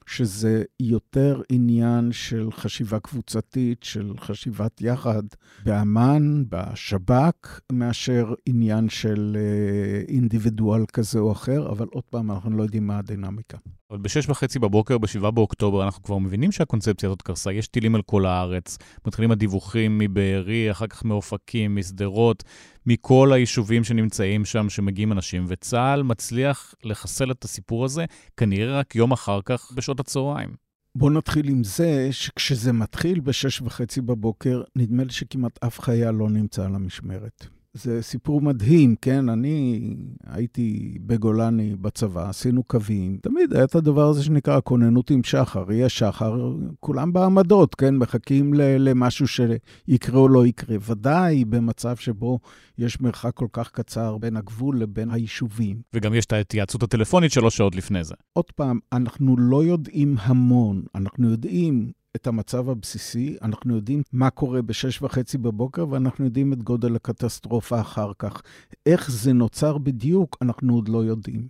שזה יותר עניין של חשיבה קבוצתית, של חשיבת יחד באמ"ן, בשב"כ, מאשר עניין של אה, אינדיבידואל כזה או אחר, אבל עוד פעם, אנחנו לא יודעים מה הדינמיקה. אבל בשש וחצי בבוקר, ב-7 באוקטובר, אנחנו כבר מבינים שהקונספציה הזאת קרסה. יש טילים על כל הארץ, מתחילים הדיווחים מבארי, אחר כך מאופקים, משדרות, מכל היישובים שנמצאים שם, שמגיעים אנשים, וצה"ל מצליח לחסל את הסיפור הזה, כנראה רק יום אחר כך, בשעות הצהריים. בואו נתחיל עם זה שכשזה מתחיל בשש וחצי בבוקר, נדמה לי שכמעט אף חייל לא נמצא על המשמרת. זה סיפור מדהים, כן? אני הייתי בגולני בצבא, עשינו קווים. תמיד היה את הדבר הזה שנקרא כוננות עם שחר. יהיה שחר, כולם בעמדות, כן? מחכים למשהו שיקרה או לא יקרה. ודאי במצב שבו יש מרחק כל כך קצר בין הגבול לבין היישובים. וגם יש את ההתייעצות הטלפונית שלוש שעות לפני זה. עוד פעם, אנחנו לא יודעים המון. אנחנו יודעים את המצב הבסיסי, אנחנו יודעים מה קורה בשש וחצי בבוקר, ואנחנו יודעים את גודל הקטסטרופה אחר כך. איך זה נוצר בדיוק, אנחנו עוד לא יודעים.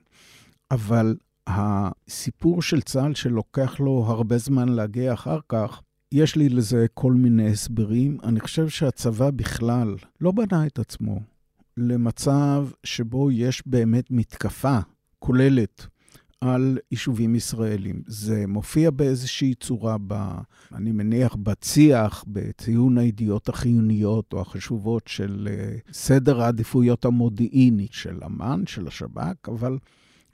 אבל הסיפור של צה"ל שלוקח לו הרבה זמן להגיע אחר כך, יש לי לזה כל מיני הסברים. אני חושב שהצבא בכלל לא בנה את עצמו למצב שבו יש באמת מתקפה כוללת על יישובים ישראלים. זה מופיע באיזושהי צורה, ב, אני מניח, בצי"ח, בציון הידיעות החיוניות או החשובות של אה, סדר העדיפויות המודיעיני של אמ"ן, של השב"כ, אבל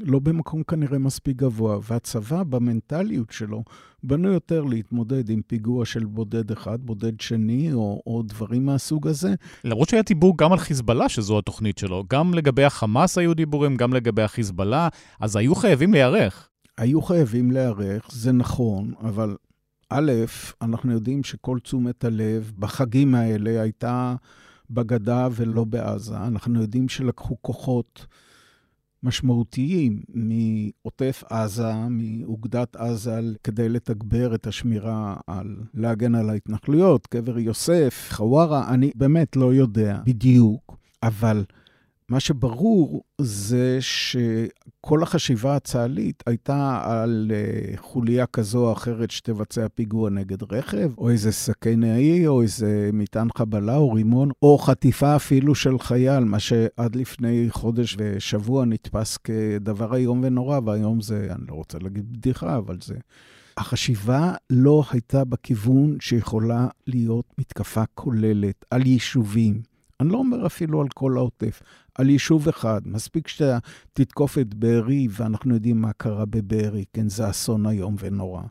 לא במקום כנראה מספיק גבוה, והצבא במנטליות שלו בנו יותר להתמודד עם פיגוע של בודד אחד, בודד שני, או, או דברים מהסוג הזה. למרות שהיה דיבור גם על חיזבאללה, שזו התוכנית שלו. גם לגבי החמאס היו דיבורים, גם לגבי החיזבאללה, אז היו חייבים להיערך. היו חייבים להיערך, זה נכון, אבל א', אנחנו יודעים שכל תשומת הלב בחגים האלה הייתה בגדה ולא בעזה. אנחנו יודעים שלקחו כוחות משמעותיים מעוטף עזה, מאוגדת עזה, כדי לתגבר את השמירה על, להגן על ההתנחלויות, קבר יוסף, חווארה, אני באמת לא יודע בדיוק, אבל מה שברור זה שכל החשיבה הצה"לית הייתה על אה, חוליה כזו או אחרת שתבצע פיגוע נגד רכב, או איזה סכנאי, או איזה מטען חבלה, או רימון, או חטיפה אפילו של חייל, מה שעד לפני חודש ושבוע נתפס כדבר איום ונורא, והיום זה, אני לא רוצה להגיד בדיחה, אבל זה... החשיבה לא הייתה בכיוון שיכולה להיות מתקפה כוללת על יישובים. אני לא אומר אפילו על כל העוטף, על יישוב אחד. מספיק שאתה תתקוף את בארי, ואנחנו יודעים מה קרה בבארי, כן, זה אסון איום ונורא.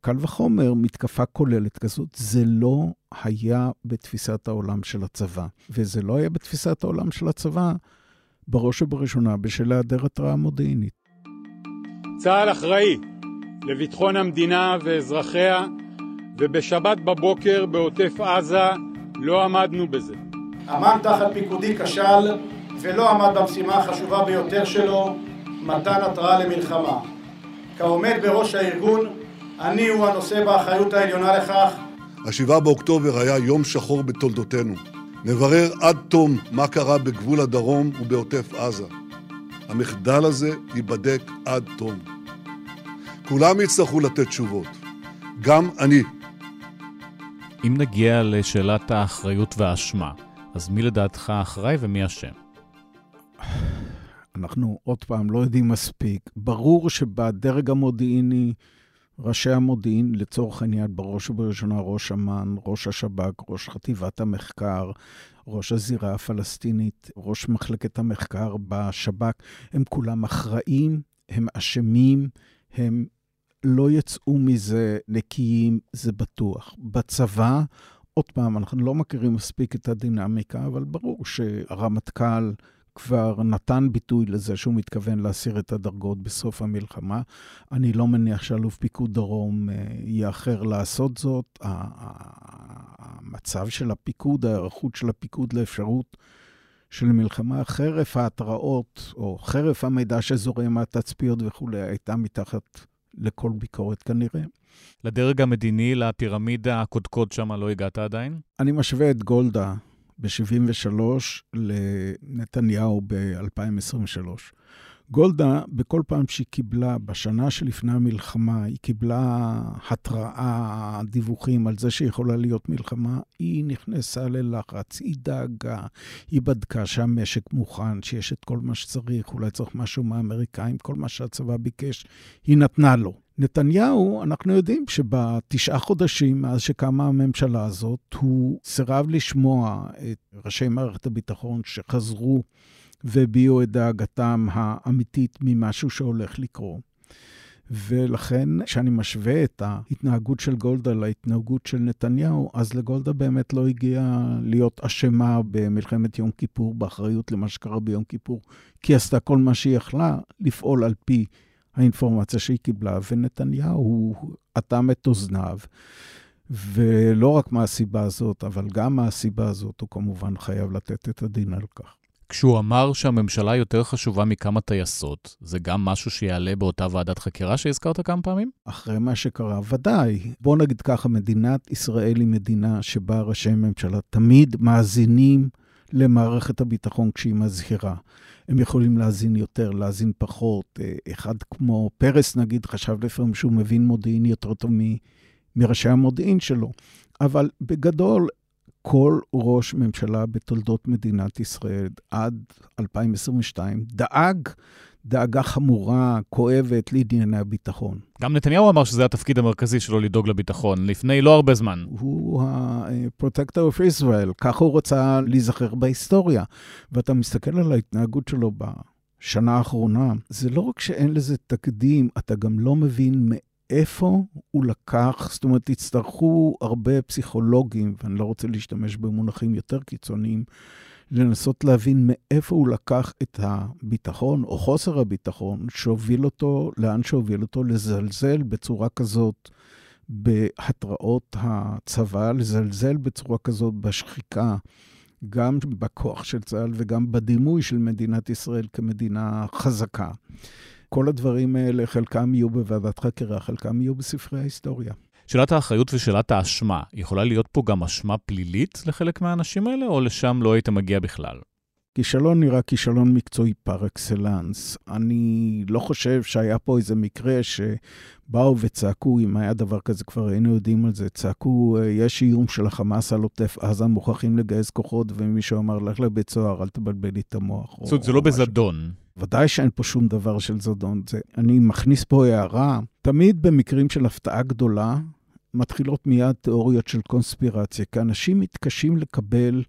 קל וחומר, מתקפה כוללת כזאת, זה לא היה בתפיסת העולם של הצבא. וזה לא היה בתפיסת העולם של הצבא, בראש ובראשונה, בשל היעדר התראה מודיעינית. צה"ל אחראי לביטחון המדינה ואזרחיה ובשבת בבוקר בעוטף עזה לא עמדנו בזה. אמ"ן תחת פיקודי כשל ולא עמד במשימה החשובה ביותר שלו, מתן התראה למלחמה. כעומד בראש הארגון, אני הוא הנושא באחריות העליונה לכך. השבעה באוקטובר היה יום שחור בתולדותינו. נברר עד תום מה קרה בגבול הדרום ובעוטף עזה. המחדל הזה ייבדק עד תום. כולם יצטרכו לתת תשובות, גם אני. אם נגיע לשאלת האחריות והאשמה, אז מי לדעתך אחראי ומי אשם? אנחנו עוד פעם לא יודעים מספיק. ברור שבדרג המודיעיני, ראשי המודיעין, לצורך העניין, בראש ובראשונה ראש אמ"ן, ראש השב"כ, ראש חטיבת המחקר, ראש הזירה הפלסטינית, ראש מחלקת המחקר בשב"כ, הם כולם אחראים, הם אשמים, הם לא יצאו מזה נקיים, זה בטוח. בצבא, עוד פעם, אנחנו לא מכירים מספיק את הדינמיקה, אבל ברור שהרמטכ"ל כבר נתן ביטוי לזה שהוא מתכוון להסיר את הדרגות בסוף המלחמה. אני לא מניח שאלוף פיקוד דרום אה, יאחר לעשות זאת. המצב של הפיקוד, ההיערכות של הפיקוד לאפשרות של מלחמה, חרף ההתראות, או חרף המידע שזורם מהתצפיות וכולי, הייתה מתחת לכל ביקורת כנראה. לדרג המדיני, לפירמידה הקודקוד שם לא הגעת עדיין? אני משווה את גולדה ב-73 לנתניהו ב-2023. גולדה, בכל פעם שהיא קיבלה, בשנה שלפני המלחמה, היא קיבלה התראה, דיווחים על זה שיכולה להיות מלחמה, היא נכנסה ללחץ, היא דאגה, היא בדקה שהמשק מוכן, שיש את כל מה שצריך, אולי צריך משהו מהאמריקאים, כל מה שהצבא ביקש, היא נתנה לו. נתניהו, אנחנו יודעים שבתשעה חודשים מאז שקמה הממשלה הזאת, הוא סירב לשמוע את ראשי מערכת הביטחון שחזרו והביעו את דאגתם האמיתית ממשהו שהולך לקרות. ולכן, כשאני משווה את ההתנהגות של גולדה להתנהגות של נתניהו, אז לגולדה באמת לא הגיעה להיות אשמה במלחמת יום כיפור, באחריות למה שקרה ביום כיפור, כי עשתה כל מה שהיא יכלה לפעול על פי האינפורמציה שהיא קיבלה, ונתניהו אטם את אוזניו. ולא רק מהסיבה הזאת, אבל גם מהסיבה הזאת, הוא כמובן חייב לתת את הדין על כך. כשהוא אמר שהממשלה יותר חשובה מכמה טייסות, זה גם משהו שיעלה באותה ועדת חקירה שהזכרת כמה פעמים? אחרי מה שקרה, ודאי. בוא נגיד ככה, מדינת ישראל היא מדינה שבה ראשי ממשלה תמיד מאזינים למערכת הביטחון כשהיא מזהירה. הם יכולים להאזין יותר, להאזין פחות. אה, אחד כמו פרס, נגיד, חשב לפעמים שהוא מבין מודיעין יותר טוב מ... מראשי המודיעין שלו. אבל בגדול, כל ראש ממשלה בתולדות מדינת ישראל עד 2022 דאג דאגה חמורה, כואבת לענייני הביטחון. גם נתניהו אמר שזה התפקיד המרכזי שלו לדאוג לביטחון, לפני לא הרבה זמן. הוא ה-Protector of Israel, ככה הוא רצה להיזכר בהיסטוריה. ואתה מסתכל על ההתנהגות שלו בשנה האחרונה, זה לא רק שאין לזה תקדים, אתה גם לא מבין מאיפה הוא לקח, זאת אומרת, יצטרכו הרבה פסיכולוגים, ואני לא רוצה להשתמש במונחים יותר קיצוניים, לנסות להבין מאיפה הוא לקח את הביטחון, או חוסר הביטחון, שהוביל אותו, לאן שהוביל אותו, לזלזל בצורה כזאת בהתראות הצבא, לזלזל בצורה כזאת בשחיקה, גם בכוח של צה"ל וגם בדימוי של מדינת ישראל כמדינה חזקה. כל הדברים האלה, חלקם יהיו בוועדת חקירה, חלקם יהיו בספרי ההיסטוריה. שאלת האחריות ושאלת האשמה, יכולה להיות פה גם אשמה פלילית לחלק מהאנשים האלה, או לשם לא היית מגיע בכלל? כישלון נראה כישלון מקצועי פר אקסלנס. אני לא חושב שהיה פה איזה מקרה שבאו וצעקו, אם היה דבר כזה, כבר היינו יודעים על זה, צעקו, יש איום של החמאס על עוטף עזה, מוכרחים לגייס כוחות, ומישהו אמר, לך לבית סוהר, אל תבלבל לי את המוח. זאת אומרת, זה לא בזדון. ודאי שאין פה שום דבר של זדון. זה, אני מכניס פה הערה, תמיד במקרים של הפתעה גדולה, מתחילות מיד תיאוריות של קונספירציה, כי אנשים מתקשים לקבל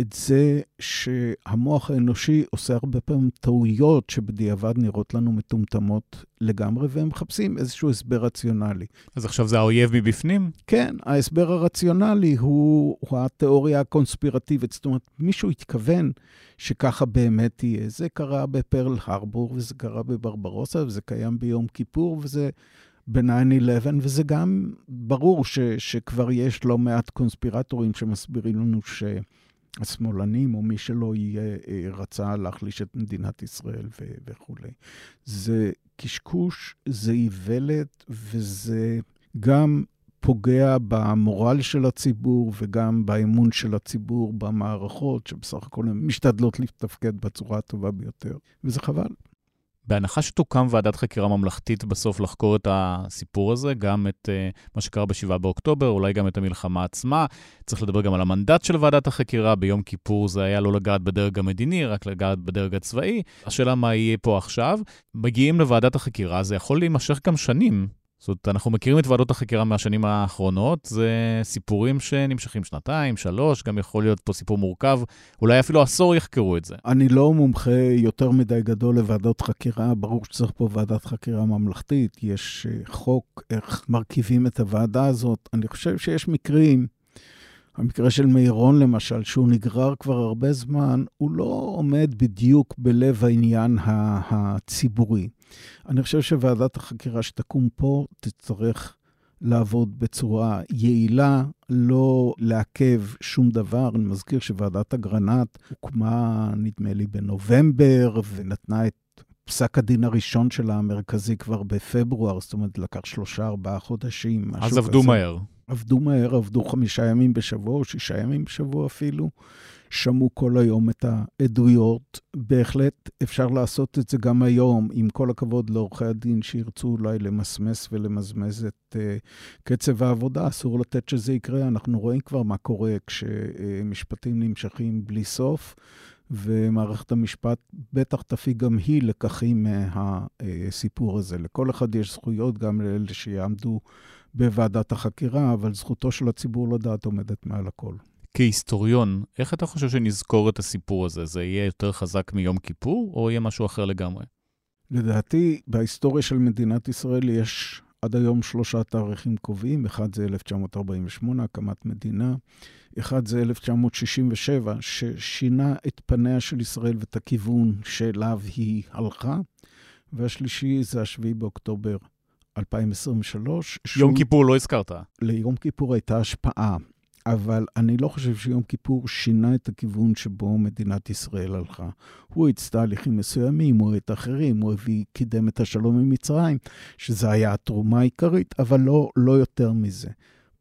את זה שהמוח האנושי עושה הרבה פעמים טעויות שבדיעבד נראות לנו מטומטמות לגמרי, והם מחפשים איזשהו הסבר רציונלי. אז עכשיו זה האויב מבפנים? כן, ההסבר הרציונלי הוא, הוא התיאוריה הקונספירטיבית. זאת אומרת, מישהו התכוון שככה באמת יהיה. זה קרה בפרל הרבור, וזה קרה בברברוסה, וזה קיים ביום כיפור, וזה ב-9-11, וזה גם ברור ש, שכבר יש לא מעט קונספירטורים שמסבירים לנו שהשמאלנים, או מי שלא יהיה, אה, רצה להחליש את מדינת ישראל ו- וכולי. זה קשקוש, זה איוולת, וזה גם פוגע במורל של הציבור וגם באמון של הציבור במערכות, שבסך הכל הן משתדלות לתפקד בצורה הטובה ביותר, וזה חבל. בהנחה שתוקם ועדת חקירה ממלכתית בסוף לחקור את הסיפור הזה, גם את uh, מה שקרה ב-7 באוקטובר, אולי גם את המלחמה עצמה. צריך לדבר גם על המנדט של ועדת החקירה. ביום כיפור זה היה לא לגעת בדרג המדיני, רק לגעת בדרג הצבאי. השאלה מה יהיה פה עכשיו. מגיעים לוועדת החקירה, זה יכול להימשך גם שנים. זאת אומרת, אנחנו מכירים את ועדות החקירה מהשנים האחרונות, זה סיפורים שנמשכים שנתיים, שלוש, גם יכול להיות פה סיפור מורכב, אולי אפילו עשור יחקרו את זה. אני לא מומחה יותר מדי גדול לוועדות חקירה, ברור שצריך פה ועדת חקירה ממלכתית, יש אה, חוק איך מרכיבים את הוועדה הזאת. אני חושב שיש מקרים המקרה של מירון למשל, שהוא נגרר כבר הרבה זמן, הוא לא עומד בדיוק בלב העניין הציבורי. אני חושב שוועדת החקירה שתקום פה תצטרך לעבוד בצורה יעילה, לא לעכב שום דבר. אני מזכיר שוועדת אגרנט הוקמה, נדמה לי, בנובמבר, ונתנה את פסק הדין הראשון שלה המרכזי כבר בפברואר, זאת אומרת, לקח שלושה, ארבעה חודשים, אז עבדו כזה. מהר. עבדו מהר, עבדו חמישה ימים בשבוע, או שישה ימים בשבוע אפילו. שמעו כל היום את העדויות. בהחלט אפשר לעשות את זה גם היום, עם כל הכבוד לעורכי הדין שירצו אולי למסמס ולמזמז את uh, קצב העבודה. אסור לתת שזה יקרה. אנחנו רואים כבר מה קורה כשמשפטים נמשכים בלי סוף. ומערכת המשפט בטח תפיק גם היא לקחים מהסיפור הזה. לכל אחד יש זכויות, גם לאלה שיעמדו בוועדת החקירה, אבל זכותו של הציבור לדעת עומדת מעל הכל. כהיסטוריון, איך אתה חושב שנזכור את הסיפור הזה? זה יהיה יותר חזק מיום כיפור, או יהיה משהו אחר לגמרי? לדעתי, בהיסטוריה של מדינת ישראל יש עד היום שלושה תאריכים קובעים. אחד זה 1948, הקמת מדינה. אחד זה 1967, ששינה את פניה של ישראל ואת הכיוון שאליו היא הלכה. והשלישי זה 7 באוקטובר 2023. יום כיפור לא הזכרת. ליום כיפור הייתה השפעה, אבל אני לא חושב שיום כיפור שינה את הכיוון שבו מדינת ישראל הלכה. הוא האיץ תהליכים מסוימים, הוא את אחרים, הוא הביא, קידם את השלום עם מצרים, שזה היה התרומה העיקרית, אבל לא, לא יותר מזה.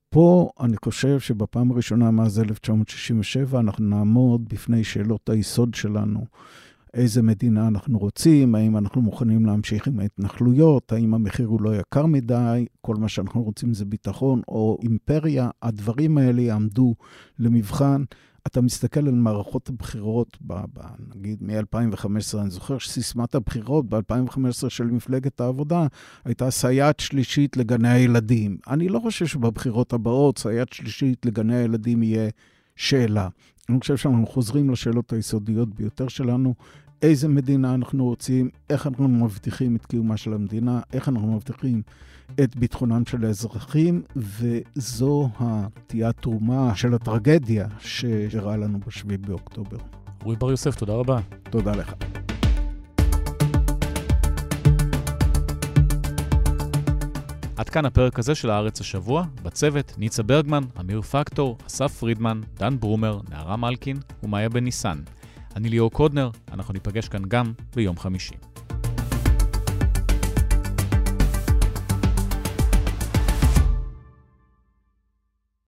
פה אני חושב שבפעם הראשונה מאז 1967 אנחנו נעמוד בפני שאלות היסוד שלנו. איזה מדינה אנחנו רוצים, האם אנחנו מוכנים להמשיך עם ההתנחלויות, האם המחיר הוא לא יקר מדי, כל מה שאנחנו רוצים זה ביטחון או אימפריה, הדברים האלה יעמדו למבחן. אתה מסתכל על מערכות הבחירות, ב, ב, נגיד מ-2015, אני זוכר שסיסמת הבחירות ב-2015 של מפלגת העבודה הייתה סייעת שלישית לגני הילדים. אני לא חושב שבבחירות הבאות סייעת שלישית לגני הילדים יהיה שאלה. אני חושב שאנחנו חוזרים לשאלות היסודיות ביותר שלנו, איזה מדינה אנחנו רוצים, איך אנחנו מבטיחים את קיומה של המדינה, איך אנחנו מבטיחים את ביטחונם של האזרחים, וזו תהיה התרומה של הטרגדיה שאירעה לנו ב-7 באוקטובר. אורי בר יוסף, תודה רבה. תודה לך. עד כאן הפרק הזה של הארץ השבוע. בצוות ניצה ברגמן, אמיר פקטור, אסף פרידמן, דן ברומר, נערה מלקין ומאיה בן ניסן. אני ליאור קודנר, אנחנו ניפגש כאן גם ביום חמישי.